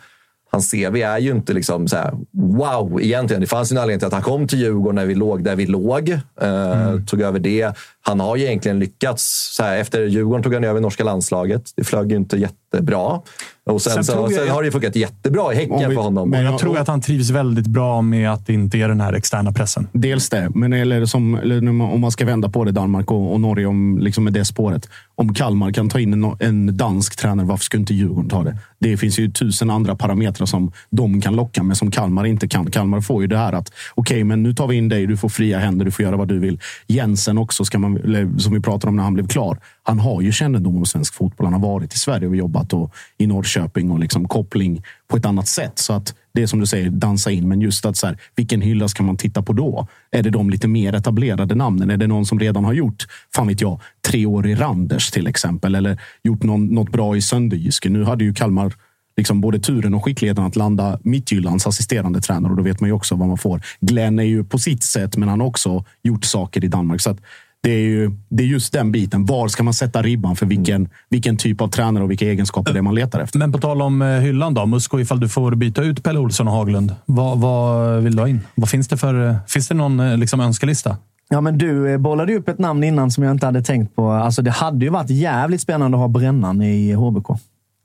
hans CV är ju inte liksom så här, wow egentligen. Det fanns ju en anledning till att han kom till Djurgården när vi låg där vi låg. Eh, Tog över det. Han har ju egentligen lyckats. Så här, efter Djurgården tog han över norska landslaget. Det flög ju inte jättebra. Och sen, Sen så, jag- sen har det ju funkat jättebra i Häcken vi- för honom. men- Jag tror att han trivs väldigt bra med att det inte är den här externa pressen. Dels det, men eller som, eller om man ska vända på det, Danmark och, och Norge, om, liksom med det spåret. Om Kalmar kan ta in en, en dansk tränare, varför skulle inte Djurgården ta det? Det finns ju tusen andra parametrar som de kan locka med, som Kalmar inte kan. Kalmar får ju det här att, okej, men nu tar vi in dig, du får fria händer, du får göra vad du vill. Jensen också, ska man, som vi pratade om när han blev klar. Han har ju kännedom om svensk fotboll. Han har varit i Sverige och jobbat och, i Norrköping och liksom koppling på ett annat sätt. Så att det är som du säger, dansa in. Men just att så här, vilken hylla ska man titta på då? Är det de lite mer etablerade namnen? Är det någon som redan har gjort, fan vet jag, tre år i Randers till exempel? Eller gjort någon, något bra i Sönderjyske? Nu hade ju Kalmar liksom både turen och skickligheten att landa Midtjyllands assisterande tränare. Och då vet man ju också vad man får. Glenn är ju på sitt sätt, men han har också gjort saker i Danmark. Så att det är ju det är just den biten. Var ska man sätta ribban för vilken, vilken typ av tränare och vilka egenskaper det är man letar efter? Men på tal om eh, hyllan då. Musko, ifall du får byta ut Pelle Olsson och Haglund. Vad, vad vill du ha in? Vad finns det för eh, Finns det någon eh, liksom, önskelista? Ja, men du bollade ju upp ett namn innan som jag inte hade tänkt på. Alltså, det hade ju varit jävligt spännande att ha Brännan i HBK.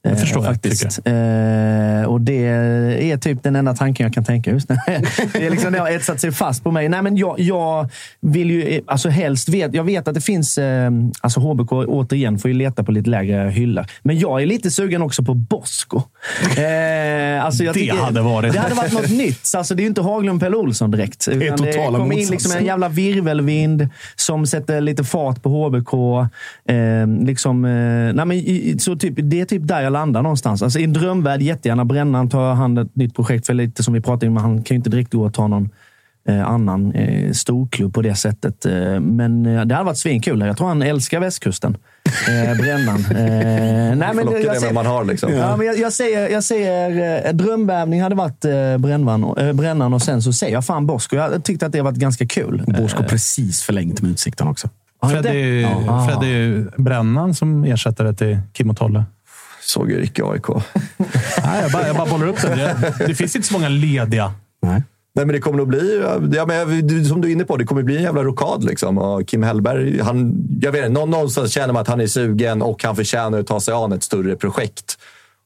Det förstår jag, faktiskt. Eh, och det är typ den enda tanken jag kan tänka just nu. det, är liksom, det har etsat sig fast på mig. Nej, men jag, jag vill ju eh, alltså helst vet, jag vet att det finns... Eh, alltså HBK, återigen, får ju leta på lite lägre hyllor. Men jag är lite sugen också på Bosko. Eh, alltså jag Det tycker- hade varit- Det hade varit något nytt. Alltså, det är ju inte Haglund Pelle Olsson direkt. är utan det totala kommer in liksom motsatsen. en jävla virvelvind som sätter lite fart på HBK. Eh, liksom, eh, nej men, så typ, det är typ där jag landar någonstans. Alltså, I en drömvärld, jättegärna Brännan tar hand ett nytt projekt. För lite som vi pratade om, han kan ju inte direkt gå och ta någon eh, annan eh, storklubb på det sättet. Eh, men eh, det hade varit svinkul. Jag tror han älskar västkusten. Eh, Brännan. Eh, nej, men jag det ser- med man har. Liksom. Ja, men jag, jag säger, jag säger eh, drömvärvning hade varit eh, brännvan, eh, Brännan och sen så säger jag fan Bosko. Jag tyckte att det varit ganska kul. Bosko precis förlängt med Utsikten också. Freddy, Ja. Freddy Brännan som ersättare till Kim och Tolle. Såg ju Rick i AIK. Nej, jag, bara, jag bara bollar upp det. det. Det finns inte så många lediga. Nej. Nej, men det kommer nog bli, ja, men, som du är inne på, det kommer bli en jävla rokad. Liksom. Och Kim Hellberg, han, jag vet någonstans känner man att han är sugen och han förtjänar att ta sig an ett större projekt.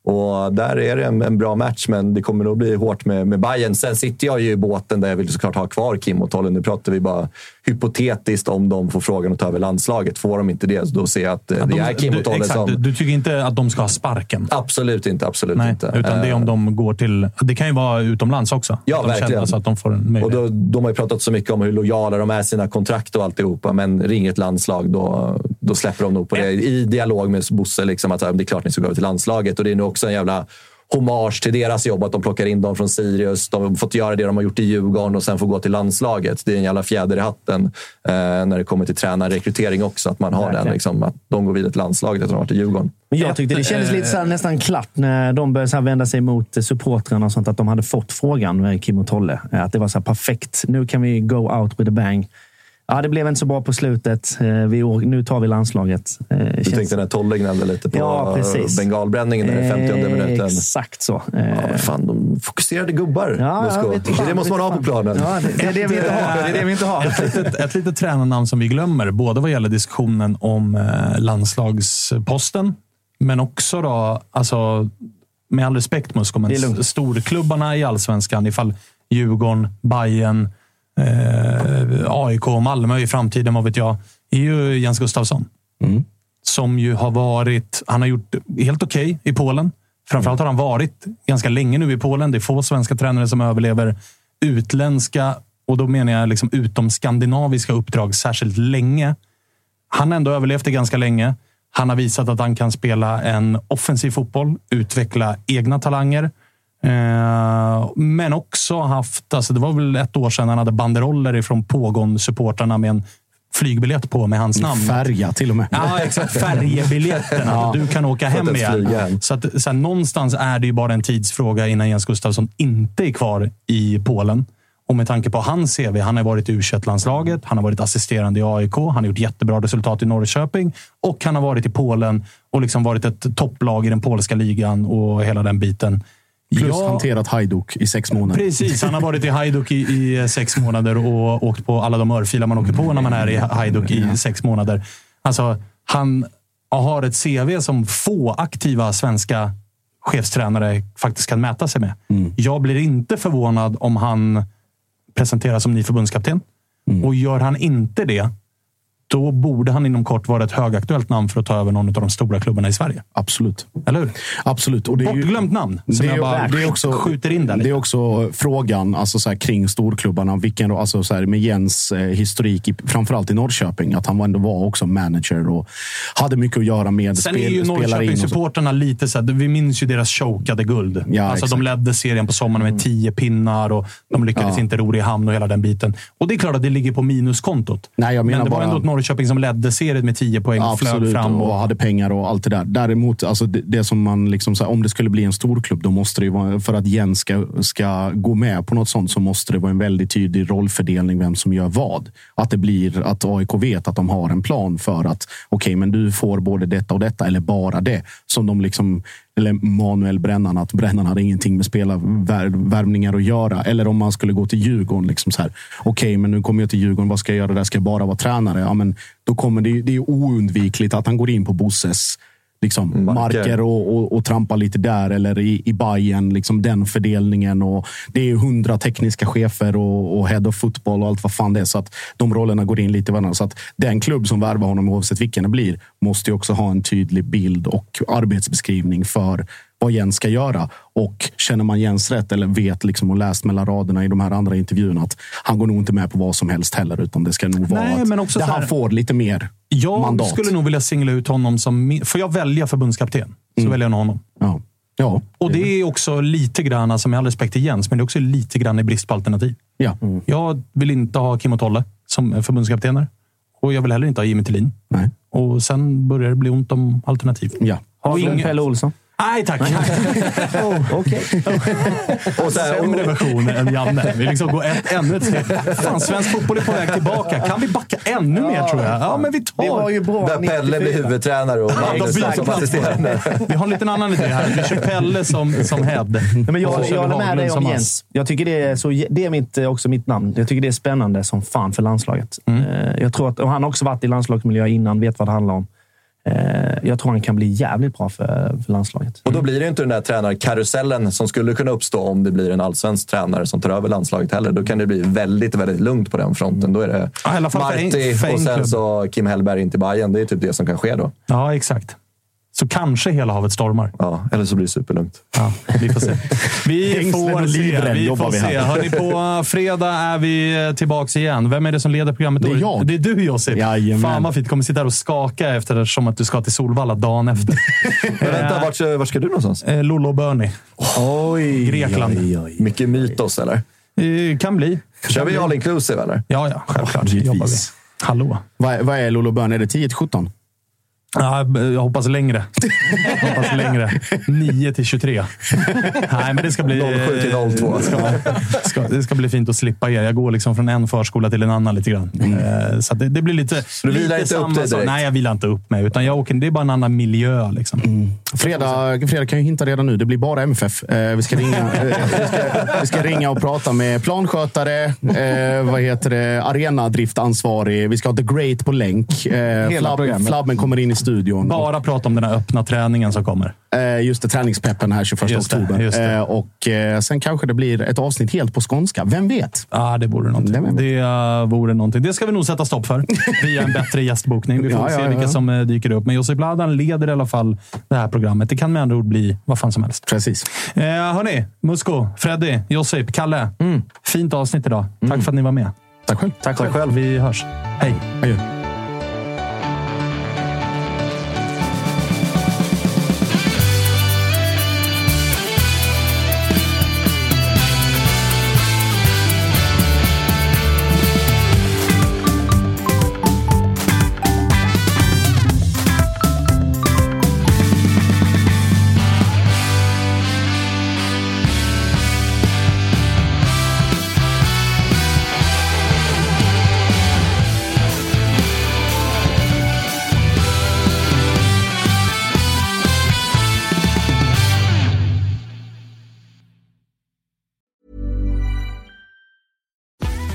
Och där är det en, en bra match, men det kommer nog bli hårt med, med Bayern. Sen sitter jag ju i båten där jag vill såklart ha kvar Kim och Tolle. Nu pratar vi bara hypotetiskt om de får frågan att ta över landslaget. Får de inte det, då ser jag att eh, det De- är Kim och Tolle exakt, som... du, du tycker inte att de ska ha sparken? Absolut inte. Absolut Nej, inte. utan det är om Eh, de går till... Det kan ju vara utomlands också. Ja, Att de verkligen. känner Så att de får en Och då, de har ju pratat så mycket om hur lojala de är sina kontrakt och alltihopa, men ringer ett landslag, då, då släpper de nog på det. I dialog med Bosse, liksom, att det är klart ni ska gå över till landslaget. Och det är nu också en jävla hommage till deras jobb. Att de plockar in dem från Sirius. De har fått göra det de har gjort i Djurgården och sen få gå till landslaget. Det är en jävla fjäder i hatten eh, när det kommer till tränarrekrytering också. Att man har Verkligen. den. Liksom, att de går vidare till landslaget efter att de har varit i Djurgården. Men jag tyckte det kändes lite så här, nästan klart när de började så här vända sig mot supportrarna och sånt. Att de hade fått frågan med Kim och Tolle. Eh, Att det var så här perfekt. Nu kan vi go out with a bang. Ja, det blev inte så bra på slutet. Eh, Vi, nu tar vi landslaget. Eh, Du känns- tänkte när Tolle gnällde lite på Ja, bengalbränningen där i 50 Eh, minuten. Exakt så. Ja, men fan, de fokuserade gubbar, Ja, jag vet Det, fan, måste man ha på fan. planen. Ja, det, det är det vi inte har. Det är det vi inte har. Ett litet, ett litet tränarnamn som vi glömmer, både vad gäller diskussionen om landslagsposten, men också då, alltså, med all respekt Musko, men storklubbarna i allsvenskan, ifall Djurgården, Bayern, AIK och Malmö i framtiden, vad vet jag, är ju Jens Gustafsson. Som ju har varit, han har gjort helt okej i Polen. Framförallt har han varit ganska länge nu i Polen. Det är få svenska tränare som överlever utländska, och då menar jag liksom utom skandinaviska uppdrag särskilt länge. Han har ändå överlevt det ganska länge. Han har visat att han kan spela en offensiv fotboll, utveckla egna talanger. Eh, men också haft, alltså det var väl ett år sedan han hade banderoller ifrån pågående-supportrarna med en flygbiljett på med hans namn. Färja till och med. Ja, exakt. Färjebiljetten. Att du kan åka hem igen. Så, att, så här, någonstans är det ju bara en tidsfråga innan Jens Gustafsson inte är kvar i Polen. Och med tanke på hans CV. Han har varit i u landslaget han har varit assisterande i AIK, han har gjort jättebra resultat i Norrköping och han har varit i Polen och liksom varit ett topplag i den polska ligan och hela den biten. Plus Ja, hanterat Hajduk i sex månader. Precis, han har varit i Hajduk i, i sex månader och åkt på alla de örfilar man åker på när man är i Hajduk i sex månader. Alltså, han har ett CV som få aktiva svenska chefstränare faktiskt kan mäta sig med. Jag blir inte förvånad om han presenteras som ny förbundskapten. Och gör han inte det, då borde han inom kort vara ett högaktuellt namn för att ta över någon av de stora klubbarna i Sverige. Absolut. Eller hur? Absolut. Och det är ju- Bortglömt namn, som det jag bara det är också, skjuter in där Det lite. är också frågan alltså så här, kring storklubbarna. Vilken, alltså så här, med Jens eh, historik, i, framförallt i Norrköping. Att han ändå var också manager och hade mycket att göra med Sen spel, är ju. Norrköpingssupportrarna lite så här, vi minns ju deras chokade guld. Ja, alltså, de ledde serien på sommaren med tio pinnar och de lyckades Ja. inte ro det i hamn och hela den biten. Och det är klart att det ligger på minuskontot. Nej, jag Men menar det var bara- ändå ett Norrköping som ledde serien med tio poäng och flög fram. och Och, hade pengar och allt det där. Däremot, alltså det, det som man liksom, här, om det skulle bli en storklubb, då måste det vara, för att Jens ska, ska gå med på något sånt, så måste det vara en väldigt tydlig rollfördelning vem som gör vad. Att det blir att AIK vet att de har en plan för att okej, men du får både detta och detta eller bara det. Som de liksom, eller Manuel Brännan, att Brännan hade ingenting med spelarvärvningar att göra. Eller om man skulle gå till Djurgården. Liksom Okej, okay, okej, men nu kommer jag till Djurgården. Vad ska jag göra där? Ska jag bara vara tränare? Ja, men då kommer det, det är oundvikligt att han går in på Bosses liksom, Marker. marker och, och, och trampar lite där. Eller i, i Bayern, liksom den fördelningen. Och det är hundra tekniska chefer och, och head of football och allt vad fan det är. Så att de rollerna går in lite i varandra. Så att den klubb som värvar honom, oavsett vilken det blir, måste ju också ha en tydlig bild och arbetsbeskrivning för vad Jens ska göra. Och känner man Jens rätt eller vet liksom och läst mellan raderna i de här andra intervjuerna att han går nog inte med på vad som helst heller. Utan det ska nog vara Nej, att men också så här- han får lite mer jag mandat. skulle nog vilja singla ut honom som... Får jag välja förbundskapten så väljer jag honom. Ja. Ja. Och det är också lite grann, alltså med all respekt till Jens, men det är också lite grann i brist på alternativ. Ja. Jag vill inte ha Kim och Tolle som förbundskaptener. Och jag vill heller inte ha Jimmy Tillin. Nej. Och sen börjar det bli ont om alternativ. Ja. Har du Pelle Olsson? Nej tack! Okej. Och så här, Sämre version än Janne. Vi liksom går ett, ännu ett steg. Fan, svensk fotboll är på väg tillbaka. Kan vi backa ännu mer tror jag? Ja, men vi tar... Det var ju bra där Pelle blir 94. huvudtränare och Magnus byter som assisterande. Vi har en liten annan idé här. Vi kör Pelle som, som head. Nej, men jag, jag håller med dig om. Jens. Jag tycker det är, så, det är mitt, eh, också mitt namn. Jag tycker det är spännande som fan för landslaget. Mm. Eh, Jag tror att, och han har också varit i landslagsmiljö innan, vet vad det handlar om. Eh, Jag tror han kan bli jävligt bra för, för landslaget. Och då blir det inte den där tränarkarusellen som skulle kunna uppstå om det blir en allsvensk tränare som tar över landslaget heller. Då kan det bli väldigt, väldigt lugnt på den fronten. Då är det Ja, Marti och sen så Kim Hellberg in till Bayern. Det är typ det som kan ske då. Ja, exakt. Så kanske hela havet stormar. Ja, eller så blir det superlugnt. Ja, vi får se. Vi får och se. Vi får vi se. här. Hörni, på fredag är vi tillbaka igen. Vem är det som leder programmet? Det är jag. Det är du Josip. Jajamän. Fan vad fint. Kommer sitta här och skaka eftersom att du ska till Solvalla dagen efter. Men vänta, vart, vart ska du någonstans? Eh, Lollo och Bernie. Oj! Grekland. Oj, oj. Mycket mytos, eller? Eh, kan bli. Kör vi all inclusive, eller? Ja, ja. Självklart. Givetvis. jobbar vi. Hallå. Vad, vad är Lolo Bön? Är det 10 till 17? Ja, jag hoppas längre. Jag hoppas längre. 9 till 23. Nej, men det ska bli... 07 till 02. Det ska, ska, det ska bli fint att slippa er. Jag går liksom från en förskola till en annan lite grann. Eh, Så det, det blir lite... du vilar lite inte upp samma dig direkt? Nej, jag vilar inte upp mig. Utan jag åker, det är bara en annan miljö. Liksom. Fredag, fredag kan jag hinta redan nu. Det blir bara MFF. Eh, vi, ska ringa, eh, vi, ska, vi ska ringa och prata med planskötare, eh, vad heter det, arenadriftansvarig. Vi ska ha The Great på länk. Eh, Hela Flab, programmet. Flabben kommer in i studion. Bara prata om den här öppna träningen som kommer. Eh, just det, träningspeppen här 21 Just oktober. det. Eh, och eh, sen kanske det blir ett avsnitt helt på skånska. Vem vet? Ja, det vore någonting. Det Det, uh, vore någonting. det ska vi nog sätta stopp för. Via en bättre gästbokning. Vi får Ja, se ja, ja. vilka som eh, dyker upp. Men Josip Ladan leder i alla fall det här programmet. Det kan med andra ord bli vad fan som helst. Precis. Eh, hörni, Musko, Freddy, Josip, Kalle. Fint avsnitt idag. Tack för att ni var med. Tack själv. Tack själv. Vi hörs. Hej. Adjö.